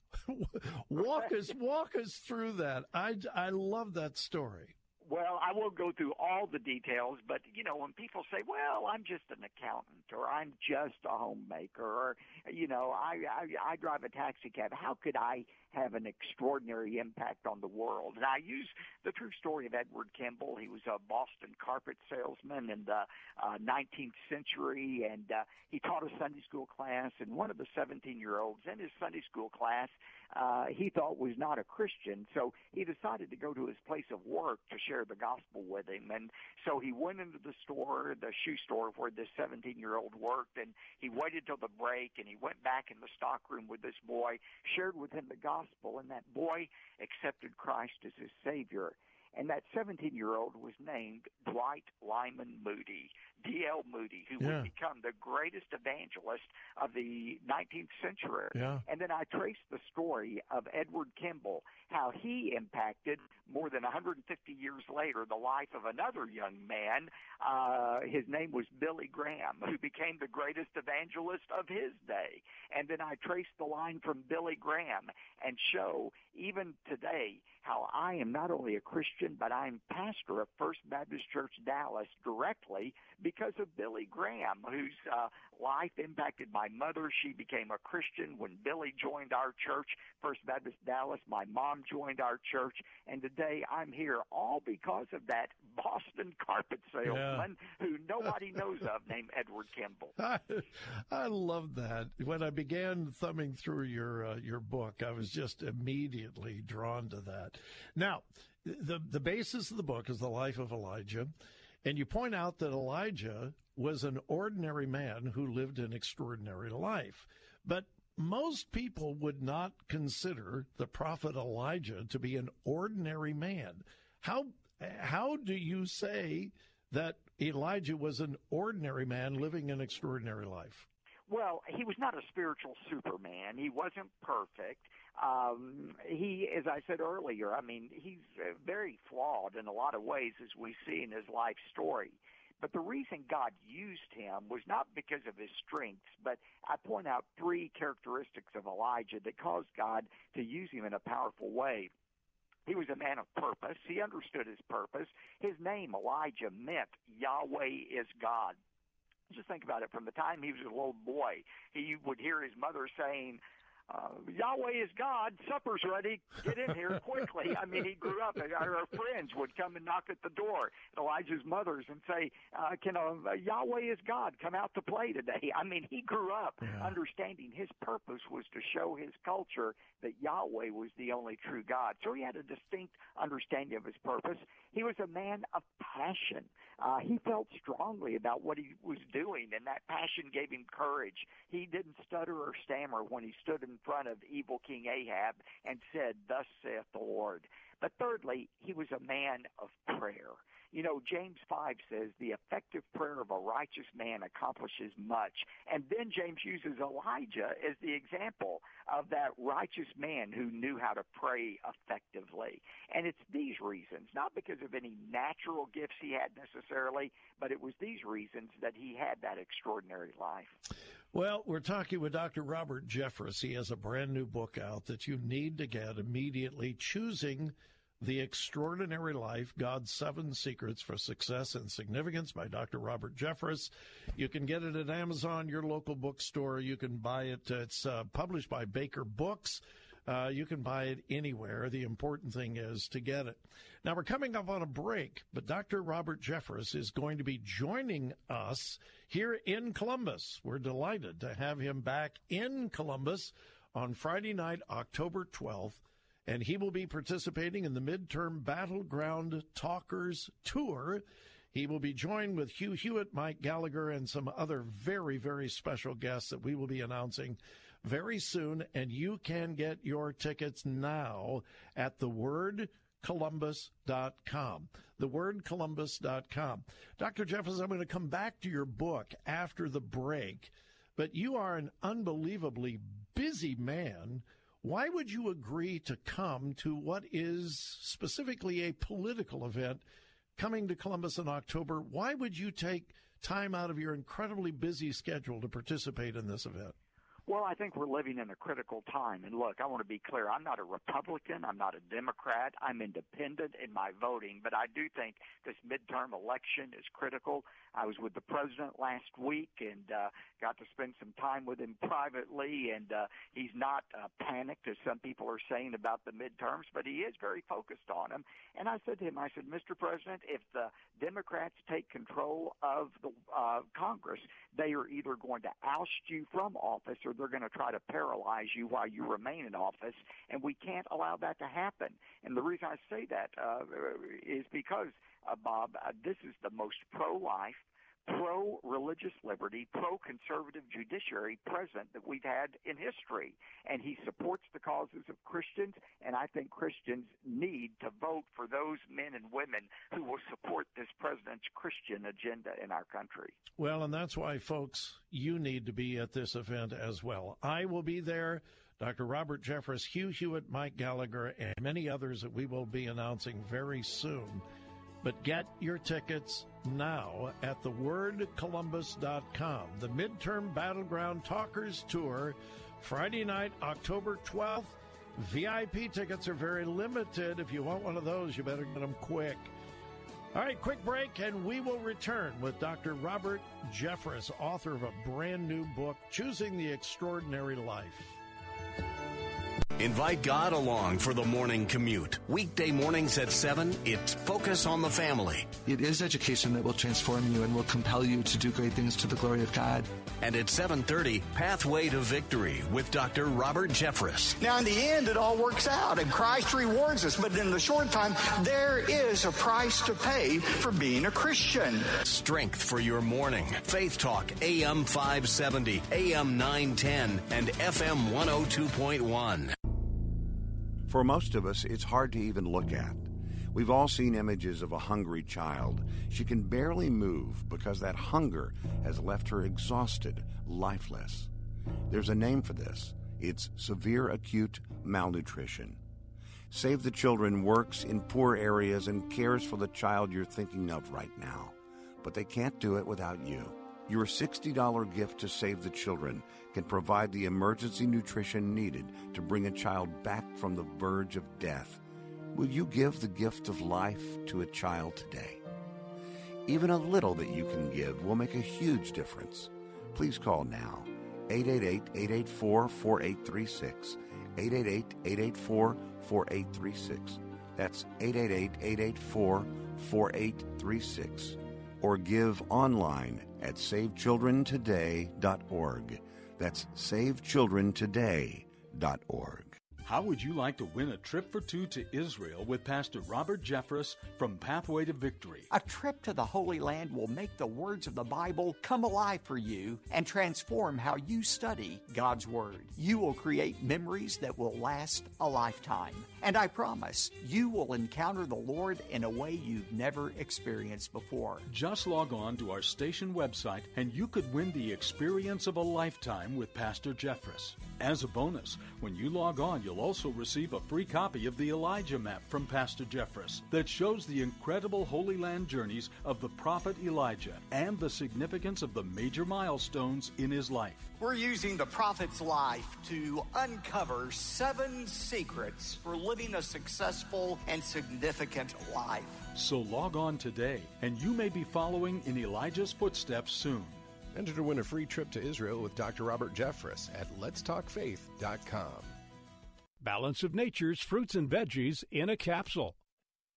walk us walk us through that. I, I love that story. Well, I won't go through all the details, but you know, when people say, "Well, I'm just an accountant," or "I'm just a homemaker," or you know, I I, I drive a taxi cab, how could I have an extraordinary impact on the world. And I use the true story of Edward Kimball. He was a Boston carpet salesman in the uh, 19th century, and uh, he taught a Sunday school class. And one of the 17 year olds in his Sunday school class uh, he thought was not a Christian. So he decided to go to his place of work to share the gospel with him. And so he went into the store, the shoe store where this 17 year old worked, and he waited till the break and he went back in the stockroom with this boy, shared with him the gospel, and that boy accepted Christ as his Savior. And that 17 year old was named Dwight Lyman Moody. D.L. Moody, who Yeah. would become the greatest evangelist of the 19th century. Yeah. And then I traced the story of Edward Kimball, how he impacted more than 150 years later the life of another young man. Uh, his name was Billy Graham, who became the greatest evangelist of his day. And then I traced the line from Billy Graham and show even today how I am not only a Christian, but I'm pastor of First Baptist Church Dallas directly because of Billy Graham, whose uh, life impacted my mother. She became a Christian when Billy joined our church, First Baptist Dallas. My mom joined our church, and today I'm here all because of that Boston carpet salesman who nobody knows of named Edward Kimball. I, I love that. When I began thumbing through your uh, your book, I was just immediately drawn to that. Now, the the basis of the book is the life of Elijah, and you point out that Elijah was an ordinary man who lived an extraordinary life. But most people would not consider the prophet Elijah to be an ordinary man. How how do you say that Elijah was an ordinary man living an extraordinary life? Well, he was not a spiritual Superman. He wasn't perfect. Um, he, as I said earlier, I mean, he's uh, very flawed in a lot of ways, as we see in his life story. But the reason God used him was not because of his strengths, but I point out three characteristics of Elijah that caused God to use him in a powerful way. He was a man of purpose. He understood his purpose. His name, Elijah, meant Yahweh is God. Just think about it. From the time he was a little boy, he would hear his mother saying, uh, Yahweh is God. Supper's ready. Get in here quickly. I mean, he grew up, our friends would come and knock at the door, Elijah's mothers, and say, uh, "Can uh, Yahweh is God come out to play today?" I mean, he grew up understanding his purpose was to show his culture that Yahweh was the only true God. So he had a distinct understanding of his purpose. He was a man of passion. Uh, he felt strongly about what he was doing, and that passion gave him courage. He didn't stutter or stammer when he stood in front of evil King Ahab and said, Thus saith the Lord. But thirdly, he was a man of prayer. You know, James 5 says, the effective prayer of a righteous man accomplishes much. And then James uses Elijah as the example of that righteous man who knew how to pray effectively. And it's these reasons, not because of any natural gifts he had necessarily, but it was these reasons that he had that extraordinary life. Well, we're talking with Dr. Robert Jeffress. He has a brand new book out that you need to get immediately, Choosing The Extraordinary Life God's Seven Secrets for Success and Significance by Dr. Robert Jeffress. You can get it at Amazon, your local bookstore. You can buy it. It's uh, published by Baker Books. Uh, you can buy it anywhere. The important thing is to get it. Now, we're coming up on a break, but Dr. Robert Jeffress is going to be joining us here in Columbus. We're delighted to have him back in Columbus on Friday night, October 12th and he will be participating in the midterm Battleground Talkers Tour. He will be joined with Hugh Hewitt, Mike Gallagher, and some other very, very special guests that we will be announcing very soon. And you can get your tickets now at thewordcolumbus.com. Thewordcolumbus.com. Dr. Jeffress, I'm going to come back to your book after the break, but you are an unbelievably busy man why would you agree to come to what is specifically a political event coming to Columbus in October? Why would you take time out of your incredibly busy schedule to participate in this event? Well, I think we're living in a critical time. And look, I want to be clear. I'm not a Republican. I'm not a Democrat. I'm independent in my voting. But I do think this midterm election is critical. I was with the president last week and uh, got to spend some time with him privately. And uh, he's not uh, panicked, as some people are saying about the midterms, but he is very focused on them. And I said to him, I said, Mr. President, if the Democrats take control of the uh, Congress, they are either going to oust you from office or they're going to try to paralyze you while you remain in office, and we can't allow that to happen. And the reason I say that uh, is because, uh, Bob, uh, this is the most pro-life, pro religious liberty, pro conservative judiciary president that we've had in history. And he supports the causes of Christians, and I think Christians need to vote for those men and women who will support this president's Christian agenda in our country. Well, and that's why, folks, you need to be at this event as well. I will be there. Dr. Robert Jeffress, Hugh Hewitt, Mike Gallagher, and many others that we will be announcing very soon. But get your tickets now at thewordcolumbus.com. The Midterm Battleground Talkers Tour, Friday night, October 12th. VIP tickets are very limited. If you want one of those, you better get them quick. All right, quick break, and we will return with Dr. Robert Jeffress, author of a brand new book, Choosing the Extraordinary Life. Invite God along for the morning commute. Weekday mornings at 7, it's Focus on the Family. It is education that will transform you and will compel you to do great things to the glory of God. And at 7:30, Pathway to Victory with Dr. Robert Jeffress. Now in the end it all works out and Christ rewards us, but in the short time there is a price to pay for being a Christian. Strength for your morning. Faith Talk AM 570, AM 910 and FM 102.1. For most of us, it's hard to even look at. We've all seen images of a hungry child. She can barely move because that hunger has left her exhausted, lifeless. There's a name for this it's severe acute malnutrition. Save the Children works in poor areas and cares for the child you're thinking of right now. But they can't do it without you. Your $60 gift to Save the Children can provide the emergency nutrition needed to bring a child back from the verge of death. Will you give the gift of life to a child today? Even a little that you can give will make a huge difference. Please call now 888 884 4836. 888 884 4836. That's 888 884 4836. Or give online at savechildrentoday.org. That's savechildrentoday.org. How would you like to win a trip for two to Israel with Pastor Robert Jeffress from Pathway to Victory? A trip to the Holy Land will make the words of the Bible come alive for you and transform how you study God's Word. You will create memories that will last a lifetime. And I promise you will encounter the Lord in a way you've never experienced before. Just log on to our station website and you could win the experience of a lifetime with Pastor Jeffress. As a bonus, when you log on, you'll also receive a free copy of the Elijah map from Pastor Jeffress that shows the incredible Holy Land journeys of the prophet Elijah and the significance of the major milestones in his life. We're using the prophet's life to uncover seven secrets for living a successful and significant life. So log on today, and you may be following in Elijah's footsteps soon. Enter to win a free trip to Israel with Dr. Robert Jeffress at letstalkfaith.com. Balance of Nature's fruits and veggies in a capsule.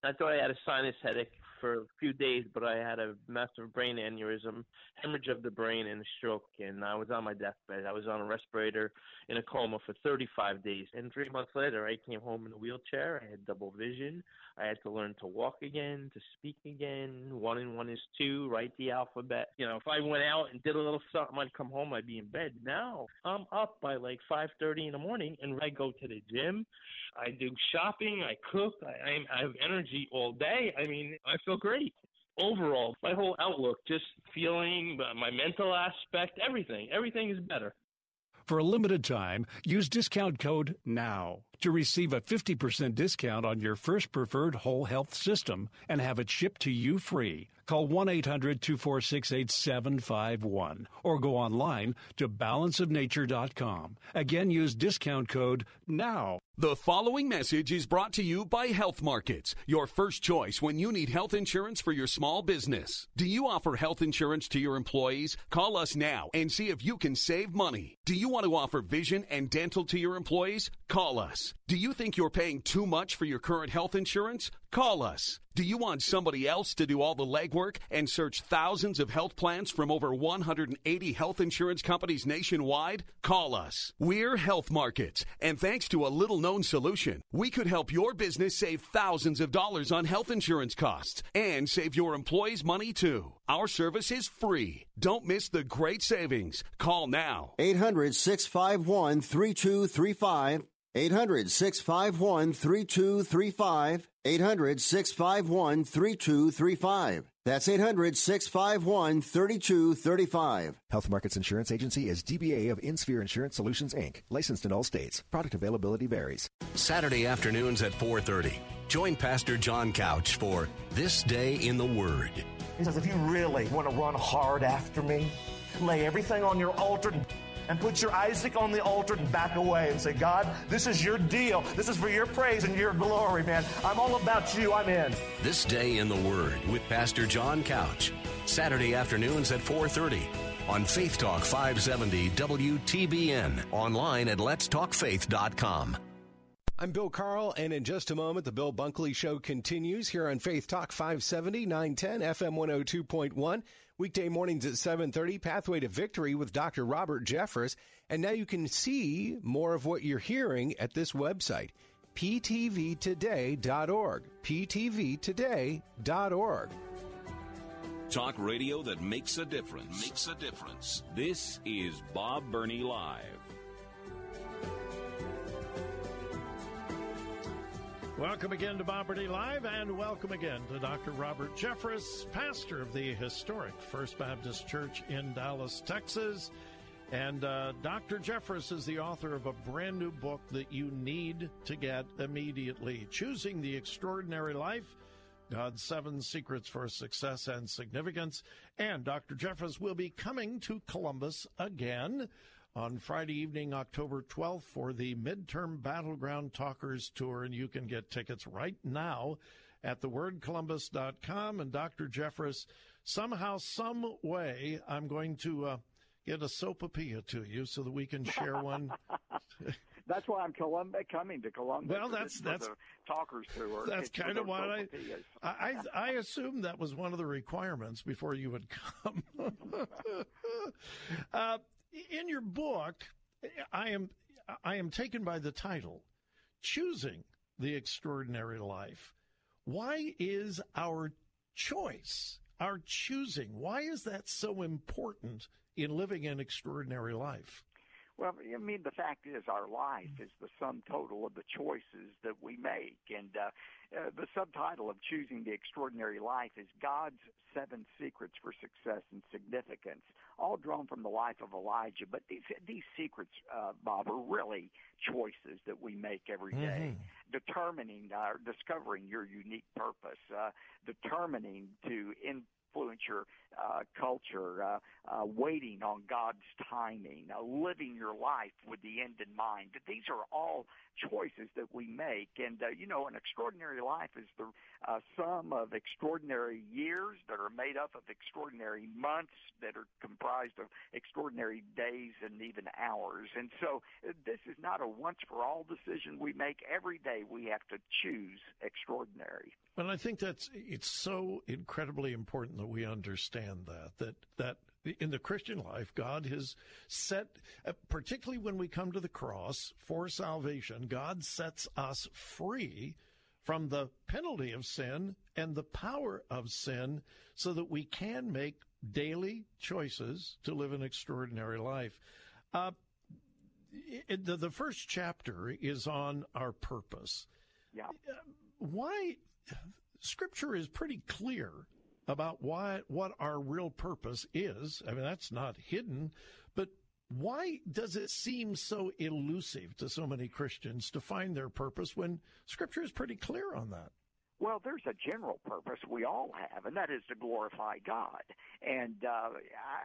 I thought I had a sinus headache for a few days, but I had a massive brain aneurysm, hemorrhage of the brain, and a stroke. And I was on my deathbed. I was on a respirator in a coma for 35 days. And three months later, I came home in a wheelchair. I had double vision. I had to learn to walk again, to speak again. One and one is two. Write the alphabet. You know, if I went out and did a little something, I'd come home. I'd be in bed. Now I'm up by like 5:30 in the morning, and I go to the gym. I do shopping. I cook. I, I'm, I have energy all day. I mean, I feel great. Overall, my whole outlook, just feeling, uh, my mental aspect, everything, everything is better. For a limited time, use discount code NOW to receive a 50% discount on your first preferred whole health system and have it shipped to you free. Call 1 800 246 8751 or go online to balanceofnature.com. Again, use discount code NOW. The following message is brought to you by Health Markets, your first choice when you need health insurance for your small business. Do you offer health insurance to your employees? Call us now and see if you can save money. Do you want to offer vision and dental to your employees? Call us. Do you think you're paying too much for your current health insurance? Call us. Do you want somebody else to do all the legwork and search thousands of health plans from over 180 health insurance companies nationwide? Call us. We're Health Markets, and thanks to a little known solution, we could help your business save thousands of dollars on health insurance costs and save your employees money too. Our service is free. Don't miss the great savings. Call now. 800 651 3235. 800 651 3235. 800 651 3235. That's 800 651 3235. Health Markets Insurance Agency is DBA of InSphere Insurance Solutions, Inc., licensed in all states. Product availability varies. Saturday afternoons at 4:30. Join Pastor John Couch for This Day in the Word. He says, if you really want to run hard after me, lay everything on your altar and put your Isaac on the altar and back away and say, God, this is your deal. This is for your praise and your glory, man. I'm all about you. I'm in. This Day in the Word with Pastor John Couch. Saturday afternoons at 4:30 on Faith Talk 570 WTBN. Online at letstalkfaith.com. I'm Bill Carl, and in just a moment, the Bill Bunkley Show continues here on Faith Talk 570, 910, FM 102.1. Weekday mornings at 7:30, Pathway to Victory with Dr. Robert Jeffress. And now you can see more of what you're hearing at this website, ptvtoday.org. ptvtoday.org. Talk radio that makes a difference. Makes a difference. This is Bob Burney Live. Welcome again to Bob Burney Live, and welcome again to Dr. Robert Jeffress, pastor of the historic First Baptist Church in Dallas, Texas. And uh, Dr. Jeffress is the author of a brand new book that you need to get immediately Choosing the Extraordinary Life God's Seven Secrets for Success and Significance. And Dr. Jeffress will be coming to Columbus again on Friday evening, October 12th, for the Midterm Battleground Talkers Tour. And you can get tickets right now at thewordcolumbus.com. And Dr. Jeffress, somehow, some way, I'm going to uh, get a sopapilla to you so that we can share one. That's why I'm Colum- coming to Columbus. Well, that's that's talkers tour. That's kind of what I, I I assumed that was one of the requirements before you would come. uh, in your book, I am I am taken by the title, "Choosing the Extraordinary Life." Why is our choice, our choosing, why is that so important in living an extraordinary life? Well, I mean, the fact is, our life is the sum total of the choices that we make, and uh, uh, the subtitle of choosing the extraordinary life is God's seven secrets for success and significance, all drawn from the life of Elijah. But these these secrets, uh, Bob, are really choices that we make every day, Mm-hmm. determining, uh, discovering your unique purpose, uh, determining to influence your uh, culture, uh, uh, waiting on God's timing, uh, living your life with the end in mind. These are all choices that we make. And, uh, you know, an extraordinary life is the uh, sum of extraordinary years that are made up of extraordinary months that are comprised of extraordinary days and even hours. And so uh, this is not a once for all decision we make. Every day we have to choose extraordinary. Well, I think that's it's so incredibly important that we understand that that that in the Christian life, God has set, uh, particularly when we come to the cross for salvation, God sets us free from the penalty of sin and the power of sin, so that we can make daily choices to live an extraordinary life. Uh, it, the, the first chapter is on our purpose. Yeah. Why? Scripture is pretty clear about why what our real purpose is. I mean, that's not hidden, but why does it seem so elusive to so many Christians to find their purpose when Scripture is pretty clear on that? Well, there's a general purpose we all have, and that is to glorify God. And uh,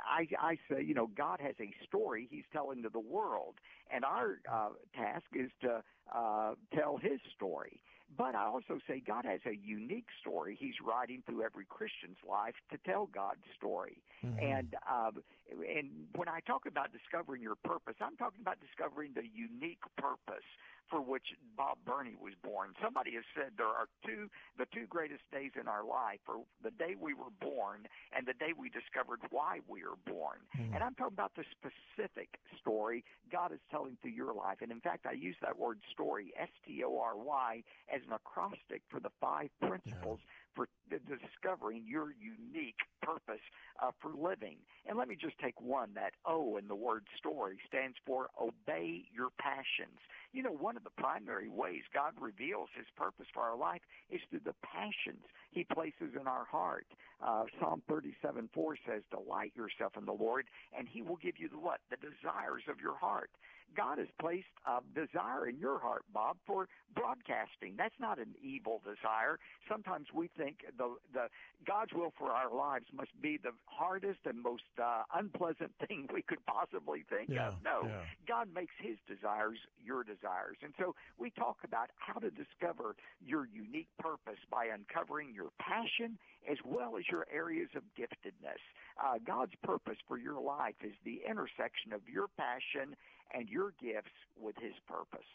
I, I say, you know, God has a story He's telling to the world, and our uh, task is to uh, tell His story. But I also say God has a unique story He's writing through every Christian's life to tell God's story. Mhm. And uh, and when I talk about discovering your purpose, I'm talking about discovering the unique purpose for which Bob Burney was born. Somebody has said there are two the two greatest days in our life are the day we were born and the day we discovered why we were born. And I'm talking about the specific story God is telling through your life. And in fact, I use that word story, S T O R Y, as an acrostic for the five principles for discovering your unique purpose uh, for living. And let me just take one. That O in the word story stands for obey your passions. You know, one of the primary ways God reveals his purpose for our life is through the passions he places in our heart. Uh, Psalm 37 4 says, Delight yourself in the Lord, and he will give you the what? The desires of your heart. God has placed a desire in your heart, Bob, for broadcasting. That's not an evil desire. Sometimes we think the the God's will for our lives must be the hardest and most uh, unpleasant thing we could possibly think Yeah, of. No, yeah. God makes His desires your desires, and so we talk about how to discover your unique purpose by uncovering your passion as well as your areas of giftedness. Uh, God's purpose for your life is the intersection of your passion and your gifts with His purpose.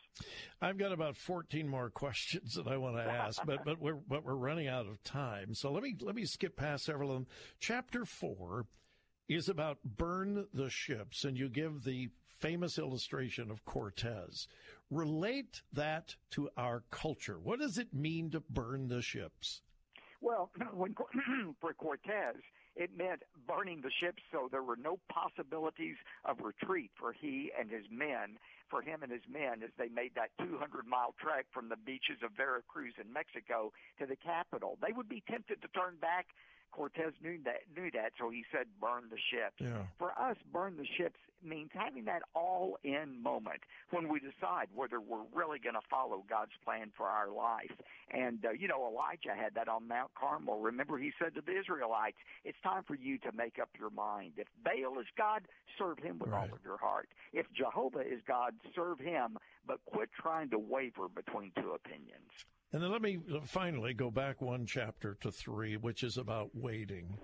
I've got about 14 more questions that I want to ask, but but we're but we're running out of time. So let me let me skip past several of them. Chapter 4 is about burn the ships and you give the famous illustration of Cortez. Relate that to our culture. What does it mean to burn the ships? Well, when for Cortez, it meant burning the ships so there were no possibilities of retreat for he and his men, for him and his men as they made that 200 mile trek from the beaches of Veracruz in Mexico to the capital. They would be tempted to turn back. Cortez knew that, knew that, so he said, burn the ships. Yeah. For us, burn the ships means having that all in moment when we decide whether we're really going to follow God's plan for our life. And, uh, you know, Elijah had that on Mount Carmel. Remember, he said to the Israelites, it's time for you to make up your mind. If Baal is God, serve him with all of your heart. If Jehovah is God, serve him, but quit trying to waver between two opinions. And then let me finally go back one chapter to 3 which is about waiting.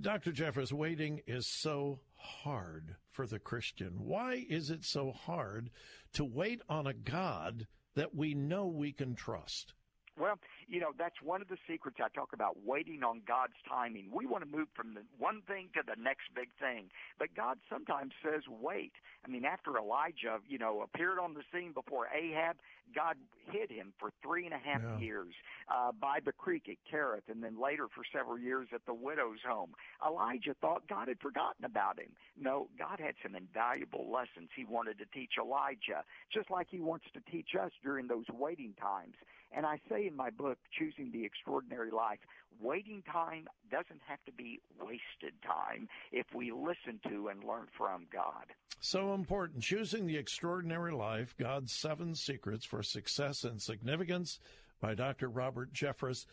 Dr. Jeffress, waiting is so hard for the Christian. Why is it so hard to wait on a God that we know we can trust? Well, you know, that's one of the secrets I talk about waiting on God's timing. We want to move from the one thing to the next big thing. But God sometimes says, wait. I mean, after Elijah, you know, appeared on the scene before Ahab, God hid him for three and a half Yeah. years uh, by the creek at Kerith, and then later for several years at the widow's home. Elijah thought God had forgotten about him. No, God had some invaluable lessons he wanted to teach Elijah, just like he wants to teach us during those waiting times. And I say in my book, Choosing the Extraordinary Life, waiting time doesn't have to be wasted time if we listen to and learn from God. So important. Choosing the Extraordinary Life God's Seven Secrets for Success and Significance by Dr. Robert Jeffress.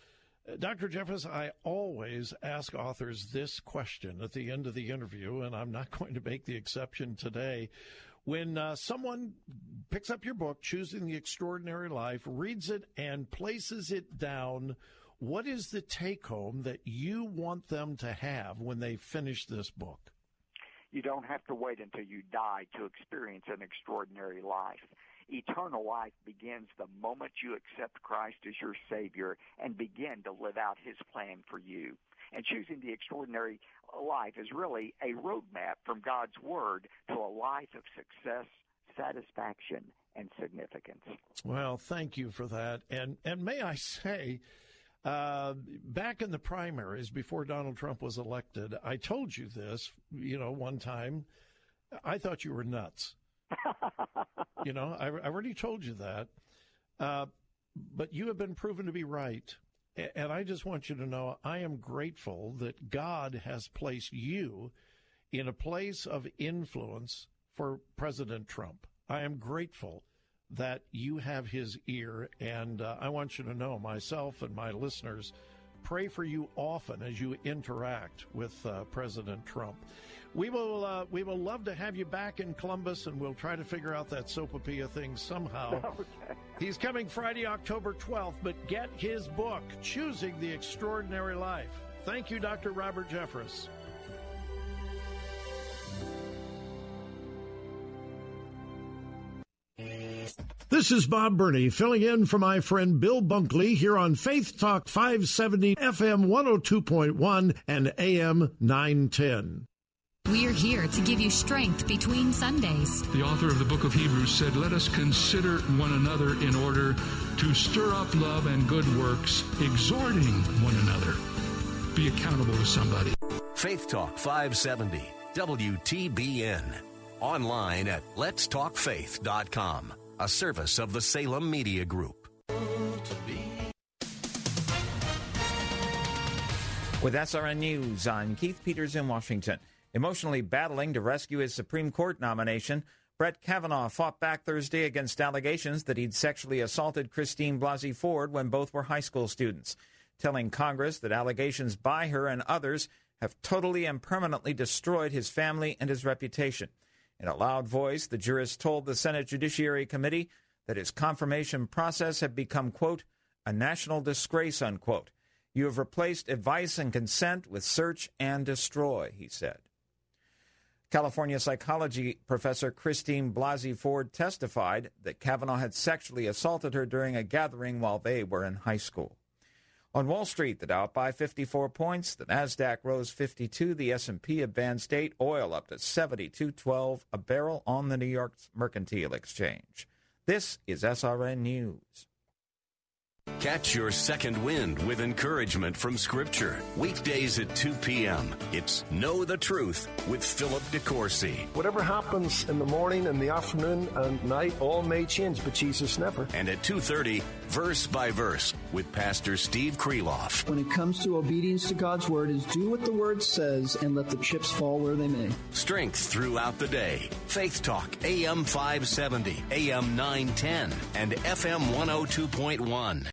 Uh, Dr. Jeffress, I always ask authors this question at the end of the interview, and I'm not going to make the exception today. When uh, someone picks up your book, Choosing the Extraordinary Life, reads it, and places it down, what is the take home that you want them to have when they finish this book? You don't have to wait until you die to experience an extraordinary life. Eternal life begins the moment you accept Christ as your Savior and begin to live out His plan for you. And choosing the extraordinary life is really a roadmap from God's Word to a life of success, satisfaction, and significance. Well, thank you for that. And and may I say, uh, back in the primaries before Donald Trump was elected, I told you this. You know, one time, I thought you were nuts. you know, I, I already told you that. Uh, but you have been proven to be right. And I just want you to know I am grateful that God has placed you in a place of influence for President Trump. I am grateful that you have his ear. And uh, I want you to know, myself and my listeners, pray for you often as you interact with uh, President Trump. We will uh, we will love to have you back in Columbus, and we'll try to figure out that sopapilla thing somehow. He's coming Friday, October 12th, but get his book, Choosing the Extraordinary Life. Thank you, Dr. Robert Jeffress. This is Bob Burney filling in for my friend Bill Bunkley here on Faith Talk 570 FM 102.1 and AM 910. We're here to give you strength between Sundays. The author of the book of Hebrews said, Let us consider one another in order to stir up love and good works, exhorting one another. Be accountable to somebody. Faith Talk 570, WTBN. Online at letstalkfaith.com, a service of the Salem Media Group. With SRN News, I'm Keith Peters in Washington. Emotionally battling to rescue his Supreme Court nomination, Brett Kavanaugh fought back Thursday against allegations that he'd sexually assaulted Christine Blasey Ford when both were high school students, telling Congress that allegations by her and others have totally and permanently destroyed his family and his reputation. In a loud voice, the jurist told the Senate Judiciary Committee that his confirmation process had become, quote, a national disgrace, unquote. You have replaced advice and consent with search and destroy, he said. California psychology professor Christine Blasey Ford testified that Kavanaugh had sexually assaulted her during a gathering while they were in high school. On Wall Street, the Dow up by 54 points, the Nasdaq rose 52, the S&P advanced 8, oil up to 72.12 a barrel on the New York Mercantile Exchange. This is SRN News. Catch your second wind with encouragement from Scripture. Weekdays at 2 p.m. It's Know the Truth with Philip DeCourcy. Whatever happens in the morning and the afternoon and night, all may change, but Jesus never. And at 2.30, Verse by Verse with Pastor Steve Kreloff. When it comes to obedience to God's word is do what the word says and let the chips fall where they may. Strength throughout the day. Faith Talk, AM 570, AM 910, and FM 102.1.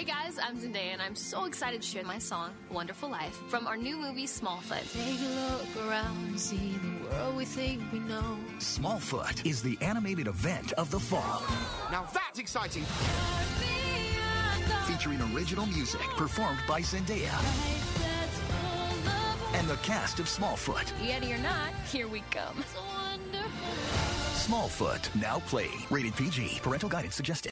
Hey guys, I'm Zendaya, and I'm so excited to share my song, Wonderful Life, from our new movie, Smallfoot. Take a look around and see the world we think we know. Smallfoot is the animated event of the fall. Now that's exciting! Featuring original music performed by Zendaya and the cast of Smallfoot. Yeti or not, here we come. Smallfoot, now playing. Rated PG. Parental guidance suggested.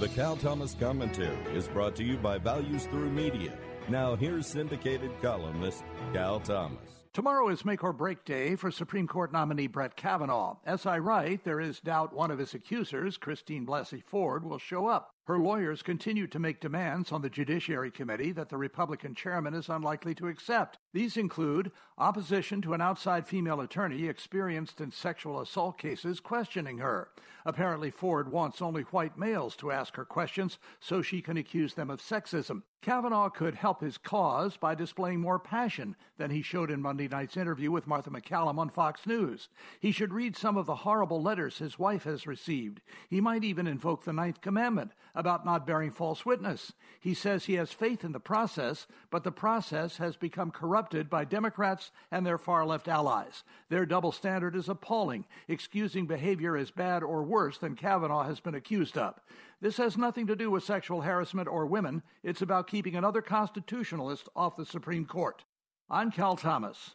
The Cal Thomas Commentary is brought to you by Values Through Media. Now here's syndicated columnist Cal Thomas. Tomorrow is make or break day for Supreme Court nominee Brett Kavanaugh. As I write, there is doubt one of his accusers, Christine Blasey Ford, will show up. Her lawyers continue to make demands on the Judiciary Committee that the Republican chairman is unlikely to accept. These include opposition to an outside female attorney experienced in sexual assault cases questioning her. Apparently, Ford wants only white males to ask her questions so she can accuse them of sexism. Kavanaugh could help his cause by displaying more passion than he showed in Monday night's interview with Martha MacCallum on Fox News. He should read some of the horrible letters his wife has received. He might even invoke the Ninth Commandment about not bearing false witness. He says he has faith in the process, but the process has become corrupted by Democrats and their far left allies. Their double standard is appalling, excusing behavior as bad or worse than Kavanaugh has been accused of. This has nothing to do with sexual harassment or women. It's about keeping another constitutionalist off the Supreme Court. I'm Cal Thomas.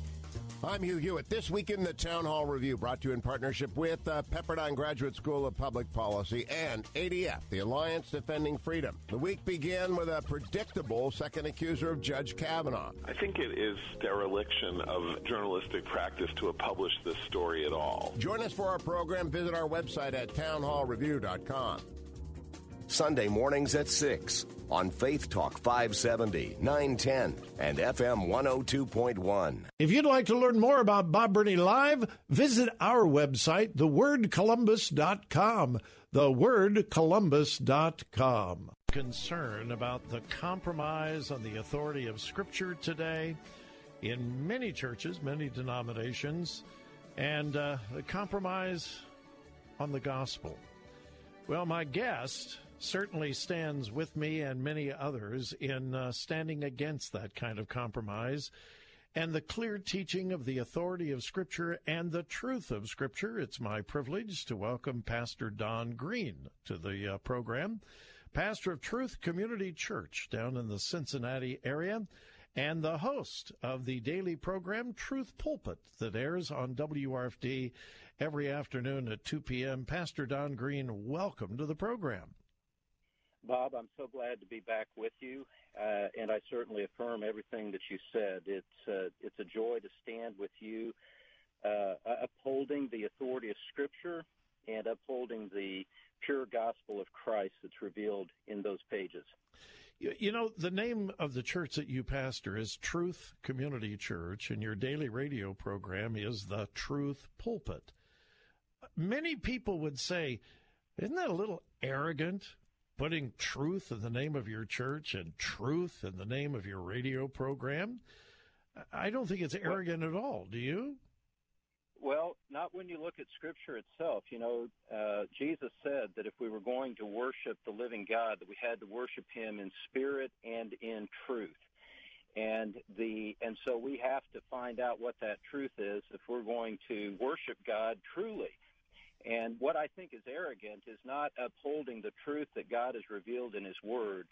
I'm Hugh Hewitt. This week in the Town Hall Review, brought to you in partnership with uh, Pepperdine Graduate School of Public Policy and ADF, the Alliance Defending Freedom. The week began with a predictable second accuser of Judge Kavanaugh. I think it is dereliction of journalistic practice to publish this story at all. Join us for our program. Visit our website at townhallreview.com. Sunday mornings at 6 on Faith Talk 570, 910, and FM 102.1. If you'd like to learn more about Bob Burney Live, visit our website, thewordcolumbus.com. Thewordcolumbus.com. Concern about the compromise on the authority of Scripture today in many churches, many denominations, and uh, the compromise on the gospel. Well, my guest certainly stands with me and many others in uh, standing against that kind of compromise and the clear teaching of the authority of Scripture and the truth of Scripture. It's my privilege to welcome Pastor Don Green to the uh, program, pastor of Truth Community Church down in the Cincinnati area. And the host of the daily program Truth Pulpit that airs on WRFD every afternoon at 2 p.m. Pastor Don Green, welcome to the program. Bob, I'm so glad to be back with you, uh, and I certainly affirm everything that you said. It's uh, it's a joy to stand with you, uh, upholding the authority of Scripture and upholding the pure gospel of Christ that's revealed in those pages. You know, the name of the church that you pastor is Truth Community Church, and your daily radio program is the Truth Pulpit. Many people would say, isn't that a little arrogant putting truth in the name of your church and truth in the name of your radio program? I don't think it's arrogant at all. Do you? Well, not when you look at Scripture itself. You know, uh, Jesus said that if we were going to worship the living God, that we had to worship Him in spirit and in truth. And the and so we have to find out what that truth is if we're going to worship God truly. And what I think is arrogant is not upholding the truth that God has revealed in His Word,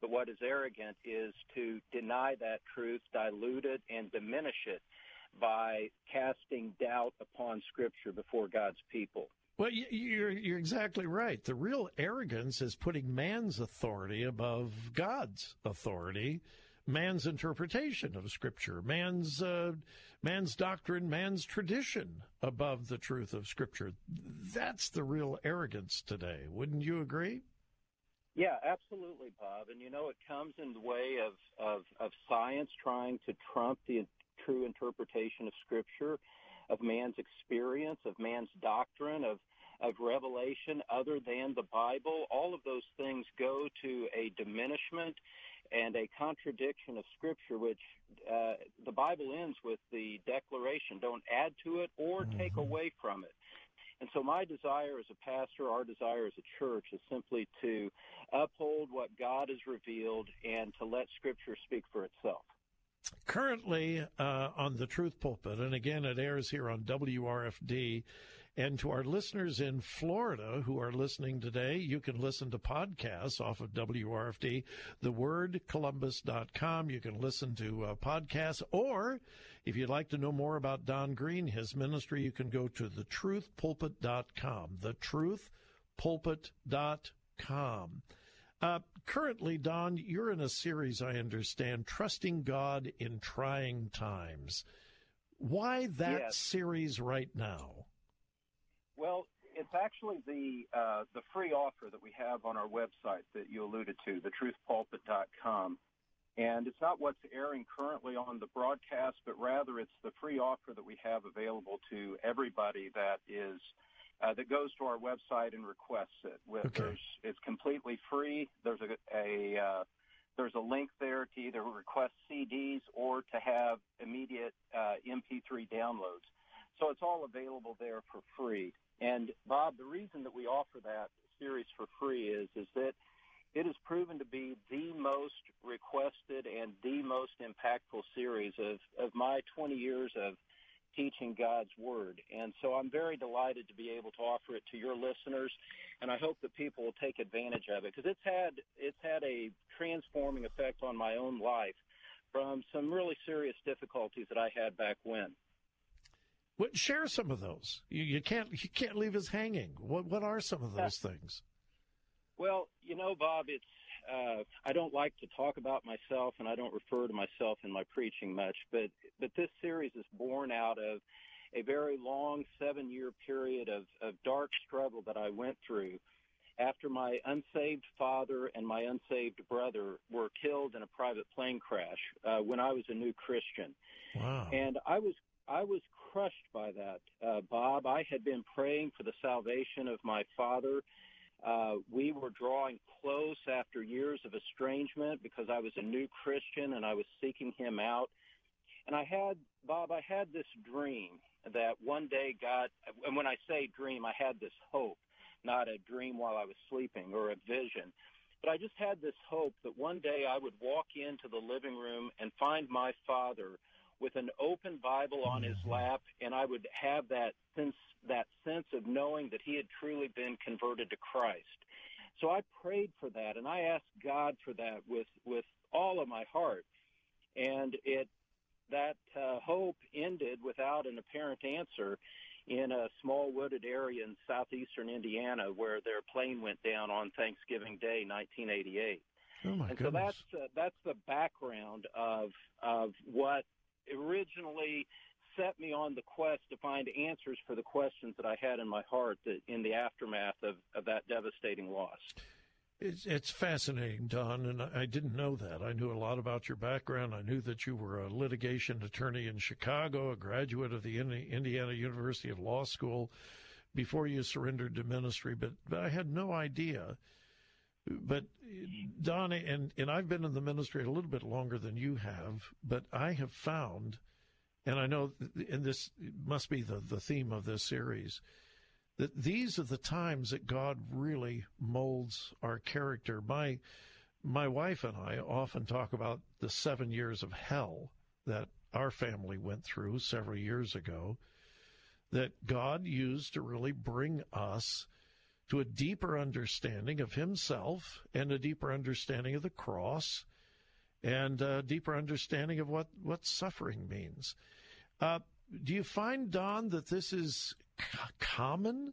but what is arrogant is to deny that truth, dilute it, and diminish it by casting doubt upon Scripture before God's people. Well, you're you're exactly right. The real arrogance is putting man's authority above God's authority, man's interpretation of Scripture, man's uh, man's doctrine, man's tradition above the truth of Scripture. That's the real arrogance today. Wouldn't you agree? Yeah, absolutely, Bob. And you know, it comes in the way of, of, of science trying to trump the true interpretation of Scripture, of man's experience, of man's doctrine, of of revelation other than the Bible. All of those things go to a diminishment and a contradiction of Scripture, which uh, the Bible ends with the declaration: "Don't add to it or take mm-hmm. away from it." And so my desire as a pastor, our desire as a church is simply to uphold what God has revealed and to let Scripture speak for itself. Currently uh, on the Truth Pulpit, and again, it airs here on WRFD. And to our listeners in Florida who are listening today, you can listen to podcasts off of WRFD, thewordcolumbus.com. You can listen to uh, podcasts, or if you'd like to know more about Don Green, his ministry, you can go to thetruthpulpit.com. Thetruthpulpit.com. Uh, currently, Don, you're in a series, I understand, Trusting God in Trying Times. Why that yes. series right now? Well, it's actually the uh, the free offer that we have on our website that you alluded to, thetruthpulpit.com. And it's not what's airing currently on the broadcast, but rather it's the free offer that we have available to everybody that is uh, that goes to our website and requests it. With, okay. it's completely free. There's a, a uh, there's a link there to either request CDs or to have immediate uh, MP3 downloads. So it's all available there for free. And Bob, the reason that we offer that series for free is is that it has proven to be the most requested and the most impactful series of, of my 20 years of teaching God's Word. And so I'm very delighted to be able to offer it to your listeners, and I hope that people will take advantage of it because it's had it's had a transforming effect on my own life from some really serious difficulties that I had back when. What, share some of those. You, you can't you can't leave us hanging. What what are some of those things? Well, you know, Bob, it's uh, I don't like to talk about myself, and I don't refer to myself in my preaching much. But but this series is born out of a very long seven year period of, of dark struggle that I went through after my unsaved father and my unsaved brother were killed in a private plane crash uh, when I was a new Christian. Wow. And I was I was crushed by that, uh, Bob. I had been praying for the salvation of my father uh, we were drawing close after years of estrangement because I was a new Christian and I was seeking him out. And I had, Bob, I had this dream that one day God, and when I say dream, I had this hope, not a dream while I was sleeping or a vision. But I just had this hope that one day I would walk into the living room and find my father with an open Bible on his lap, and I would have that sense that sense of knowing that he had truly been converted to Christ. So I prayed for that, and I asked God for that with with all of my heart, and it that uh, hope ended without an apparent answer in a small wooded area in southeastern Indiana where their plane went down on Thanksgiving Day, 1988. Oh my and goodness. so that's uh, that's the background of of what originally set me on the quest to find answers for the questions that I had in my heart that, in the aftermath of, of that devastating loss. It's, it's fascinating, Don, and I didn't know that. I knew a lot about your background. I knew that you were a litigation attorney in Chicago, a graduate of the Indiana University of Law School before you surrendered to ministry, but, but I had no idea. But Don, and, and I've been in the ministry a little bit longer than you have, but I have found – and I know, and this must be the, the theme of this series, that these are the times that God really molds our character. My, my wife and I often talk about the seven years of hell that our family went through several years ago that God used to really bring us to a deeper understanding of Himself and a deeper understanding of the cross and a deeper understanding of what, what suffering means. Uh, do you find, Don, that this is common?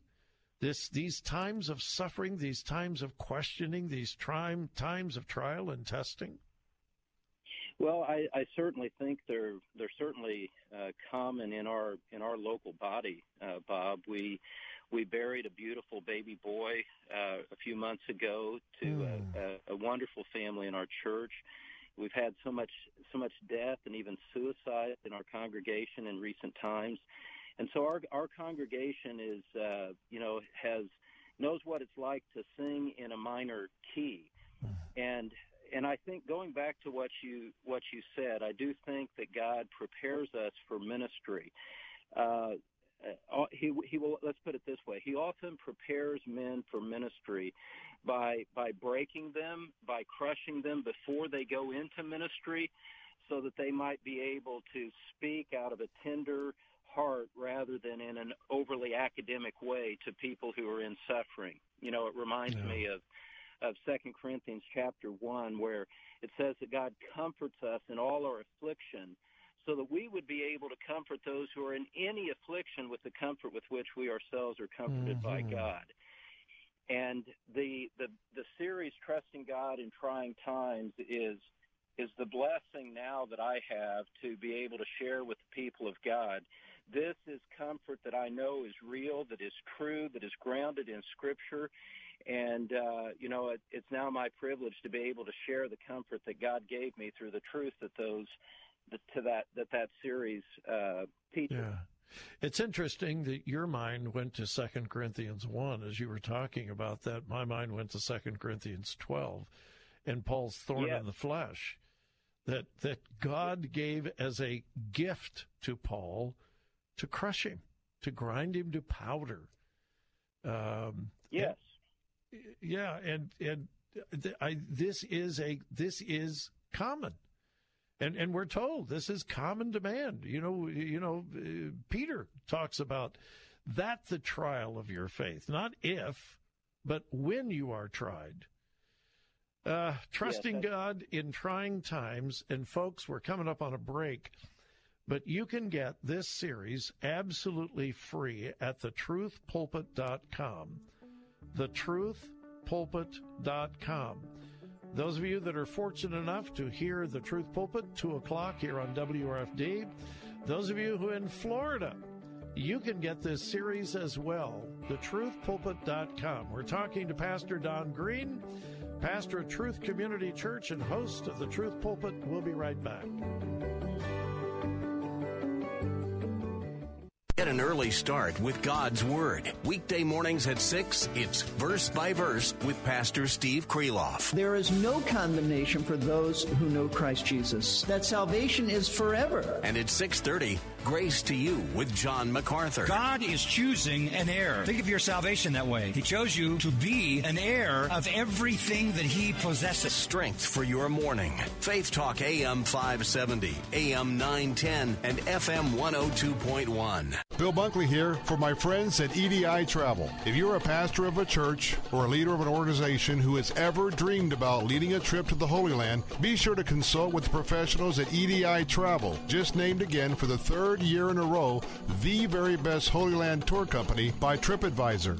This these times of suffering, these times of questioning, these time times of trial and testing. Well, I, I certainly think they're they're certainly uh, common in our in our local body, uh, Bob. We we buried a beautiful baby boy uh, a few months ago to mm. a, a, a wonderful family in our church. We've had so much so much death and even suicide in our congregation in recent times, and so our our congregation is uh, you know has knows what it's like to sing in a minor key, and and I think going back to what you what you said, I do think that God prepares us for ministry. Uh, uh, he he will let's put it this way. He often prepares men for ministry by by breaking them, by crushing them before they go into ministry, so that they might be able to speak out of a tender heart rather than in an overly academic way to people who are in suffering. You know, it reminds yeah. me of of Second Corinthians chapter one, where it says that God comforts us in all our affliction, so that we would be able to comfort those who are in any affliction with the comfort with which we ourselves are comforted mm-hmm. by God. And the the the series Trusting God in Trying Times is is the blessing now that I have to be able to share with the people of God. This is comfort that I know is real, that is true, that is grounded in Scripture, and uh, you know, it, it's now my privilege to be able to share the comfort that God gave me through the truth that those to that that that series uh, teaches. Yeah. It's interesting that your mind went to Second Corinthians one as you were talking about that. My mind went to Second Corinthians twelve, and Paul's thorn yes. in the flesh, that that God gave as a gift to Paul to crush him, to grind him to powder. Um, yes yeah, and and I, this is a this is common, and and we're told this is common demand. You know, you know, uh, Peter talks about that the trial of your faith, not if, but when you are tried. Uh, trusting yes, God in trying times, and folks, we're coming up on a break. But you can get this series absolutely free at thetruthpulpit.com thetruthpulpit.com. Those of you that are fortunate enough to hear the Truth Pulpit, 2 o'clock here on WRFD, those of you who are in Florida, you can get this series as well, thetruthpulpit.com. We're talking to Pastor Don Green, pastor of Truth Community Church and host of the Truth Pulpit. We'll be right back. Get an early start with God's Word. Weekday mornings at 6, it's Verse by Verse with Pastor Steve Kreloff. There is no condemnation for those who know Christ Jesus. That salvation is forever. And at 6.30, Grace to You with John MacArthur. God is choosing an heir. Think of your salvation that way. He chose you to be an heir of everything that He possesses. Strength for your morning. Faith Talk AM 570, AM 910, and FM 102.1. Bill Bunkley here for my friends at EDI Travel. If you're a pastor of a church or a leader of an organization who has ever dreamed about leading a trip to the Holy Land, be sure to consult with the professionals at EDI Travel, just named again for the third year in a row, the very best Holy Land tour company by TripAdvisor.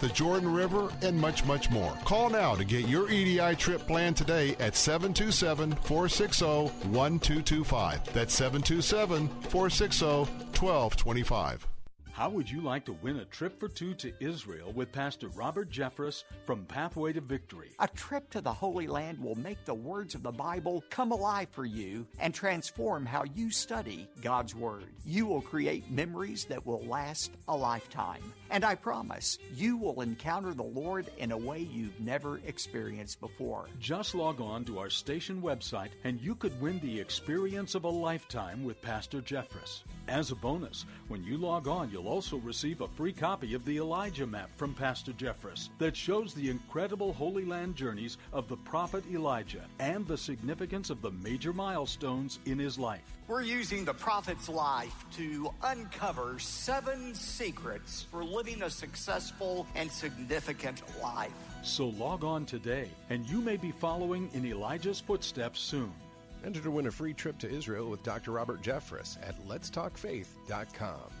the Jordan River, and much, much more. Call now to get your EDI trip planned today at 727 460 1225. That's 727 460 1225. How would you like to win a trip for two to Israel with Pastor Robert Jeffress from Pathway to Victory? A trip to the Holy Land will make the words of the Bible come alive for you and transform how you study God's Word. You will create memories that will last a lifetime. And I promise you will encounter the Lord in a way you've never experienced before. Just log on to our station website and you could win the experience of a lifetime with Pastor Jeffress. As a bonus, when you log on, you'll also receive a free copy of the Elijah Map from Pastor Jeffress that shows the incredible Holy Land journeys of the prophet Elijah and the significance of the major milestones in his life. We're using the prophet's life to uncover seven secrets for living a successful and significant life. So log on today, and you may be following in Elijah's footsteps soon. Enter to win a free trip to Israel with Dr. Robert Jeffress at letstalkfaith.com.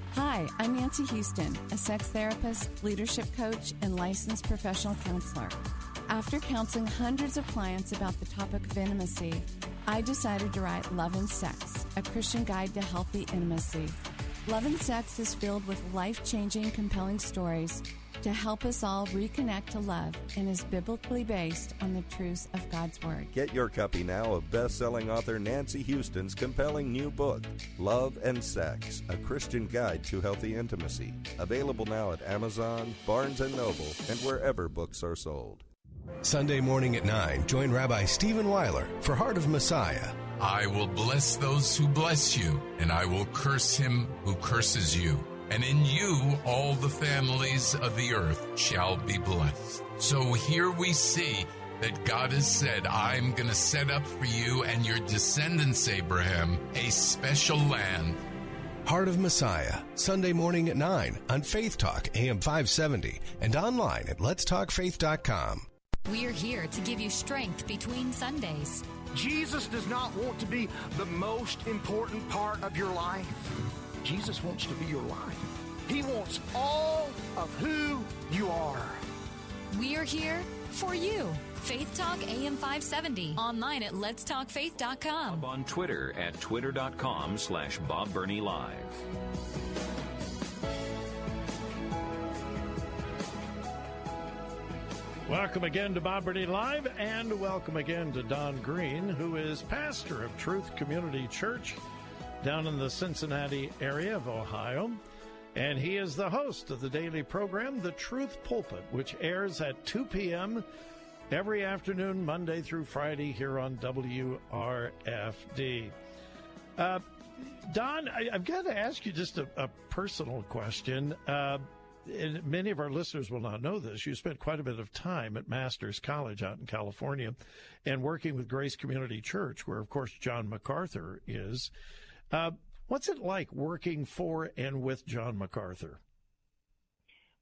Hi, I'm Nancy Houston, a sex therapist, leadership coach, and licensed professional counselor. After counseling hundreds of clients about the topic of intimacy, I decided to write Love and Sex, a Christian guide to healthy intimacy. Love and Sex is filled with life changing, compelling stories to help us all reconnect to love and is biblically based on the truths of God's Word. Get your copy now of best-selling author Nancy Houston's compelling new book, Love and Sex: A Christian Guide to Healthy Intimacy. Available now at Amazon, Barnes & Noble, and wherever books are sold. Sunday morning at 9, join Rabbi Stephen Weiler for Heart of Messiah. I will bless those who bless you, and I will curse him who curses you. And in you all the families of the earth shall be blessed. So here we see that God has said, I'm going to set up for you and your descendants, Abraham, a special land. Heart of Messiah, Sunday morning at 9 on Faith Talk AM 570 and online at letstalkfaith.com. We're here to give you strength between Sundays. Jesus does not want to be the most important part of your life. Jesus wants to be your life. He wants all of who you are. We're here for you. Faith Talk AM 570. Online at letstalkfaith.com. On Twitter at twitter.com slash Bob Burney Live. Welcome again to Bob Burney Live, and welcome again to Don Green, who is pastor of Truth Community Church down in the Cincinnati area of Ohio. And he is the host of the daily program, The Truth Pulpit, which airs at 2 p.m. every afternoon, Monday through Friday, here on WRFD. Uh, Don, I, have got to ask you just a, a personal question. Uh, and many of our listeners will not know this. You spent quite a bit of time at Masters College out in California and working with Grace Community Church, where, of course, John MacArthur is. Uh, what's it like working for and with John MacArthur?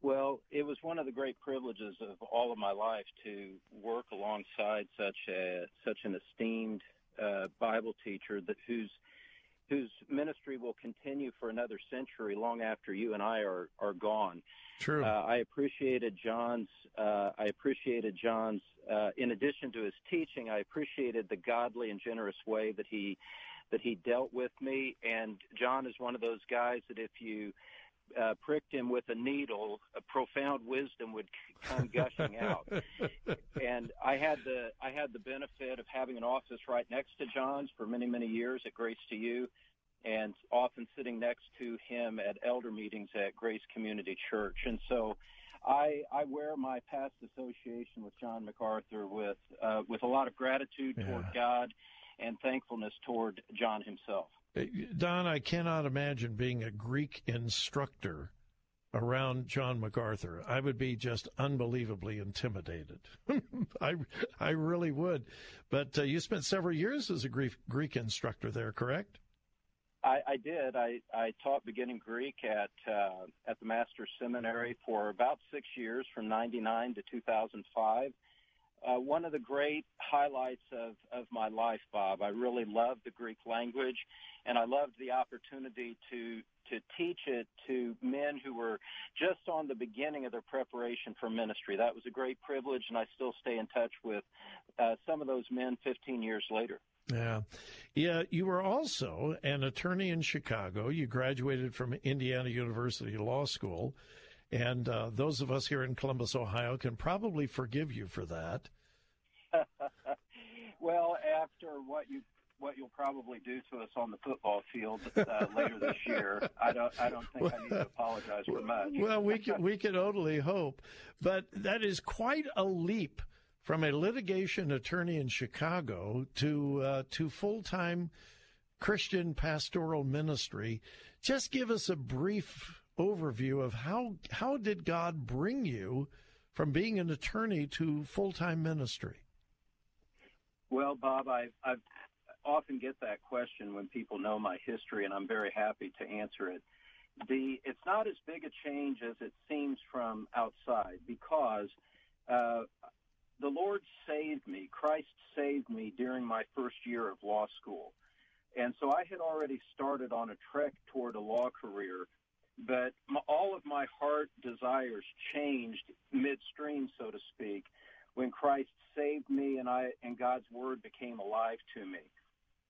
Well, it was one of the great privileges of all of my life to work alongside such a such an esteemed uh, Bible teacher that whose whose ministry will continue for another century long after you and I are are gone. True. Uh, I appreciated John's. Uh, I appreciated John's. Uh, in addition to his teaching, I appreciated the godly and generous way that he that he dealt with me. And John is one of those guys that if you uh, pricked him with a needle, a profound wisdom would come gushing out. and I had the I had the benefit of having an office right next to John's for many many years at Grace to You, and often sitting next to him at elder meetings at Grace Community Church. And so I, I wear my past association with John MacArthur with uh, with a lot of gratitude yeah. toward God and thankfulness toward John himself. Don, I cannot imagine being a Greek instructor around John MacArthur. I would be just unbelievably intimidated. I I really would. But uh, you spent several years as a Greek Greek instructor there, correct? I, I did. I, I taught beginning Greek at uh, at the Master's Seminary for about six years, from '99 to 2005. Uh, one of the great highlights of, of my life, Bob. I really loved the Greek language, and I loved the opportunity to to teach it to men who were just on the beginning of their preparation for ministry. That was a great privilege, and I still stay in touch with uh, some of those men 15 years later. Yeah. Yeah. You were also an attorney in Chicago. You graduated from Indiana University Law School. And uh, those of us here in Columbus, Ohio, can probably forgive you for that. well, after what you what you'll probably do to us on the football field uh, later this year, I don't I don't think well, I need to apologize for much. well, we can we can only hope, but that is quite a leap from a litigation attorney in Chicago to uh, to full time Christian pastoral ministry. Just give us a brief overview of how how did God bring you from being an attorney to full time ministry? Well, Bob, I I often get that question when people know my history, and I'm very happy to answer it. The it's not as big a change as it seems from outside because uh, the Lord saved me. Christ saved me during my first year of law school. And so I had already started on a trek toward a law career, but my, all of my heart desires changed midstream, so to speak, when Christ saved me and I and God's word became alive to me.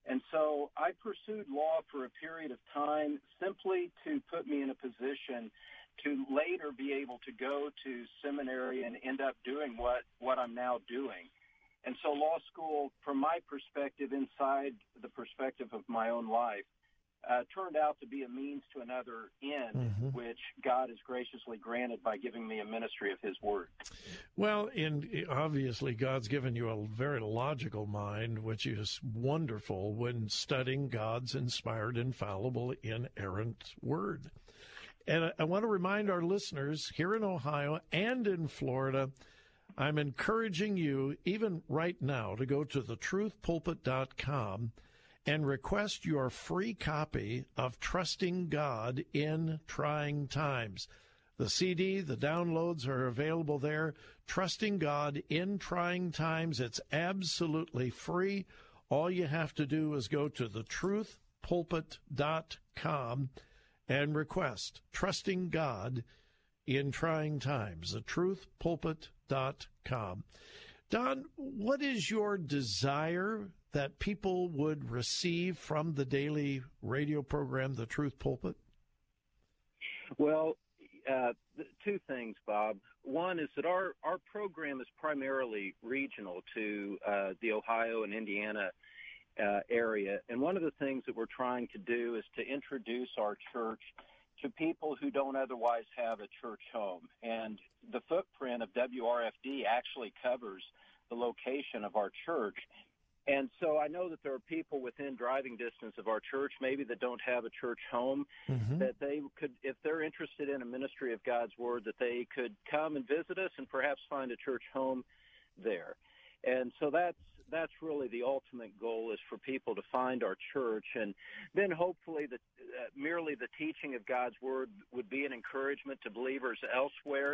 And so I pursued law for a period of time simply to put me in a position to later be able to go to seminary and end up doing what, what I'm now doing. And so law school, from my perspective, inside the perspective of my own life, uh, turned out to be a means to another end, mm-hmm. which God has graciously granted by giving me a ministry of His Word. Well, and obviously, God's given you a very logical mind, which is wonderful when studying God's inspired, infallible, inerrant Word. And I want to remind our listeners here in Ohio and in Florida, I'm encouraging you, even right now, to go to thetruthpulpit.com and request your free copy of Trusting God in Trying Times. The CD, the downloads are available there. Trusting God in Trying Times. It's absolutely free. All you have to do is go to thetruthpulpit.com and request Trusting God in Trying Times, thetruthpulpit.com. Don, what is your desire that people would receive from the daily radio program, The Truth Pulpit? Well, uh, two things, Bob. One is that our, our program is primarily regional to uh, the Ohio and Indiana uh, area. And one of the things that we're trying to do is to introduce our church to people who don't otherwise have a church home. And the footprint of WRFD actually covers the location of our church. And so I know that there are people within driving distance of our church, maybe that don't have a church home, mm-hmm. that they could, if they're interested in a ministry of God's Word, that they could come and visit us and perhaps find a church home there. And so that's that's really the ultimate goal is for people to find our church. And then hopefully the uh, merely the teaching of God's word would be an encouragement to believers elsewhere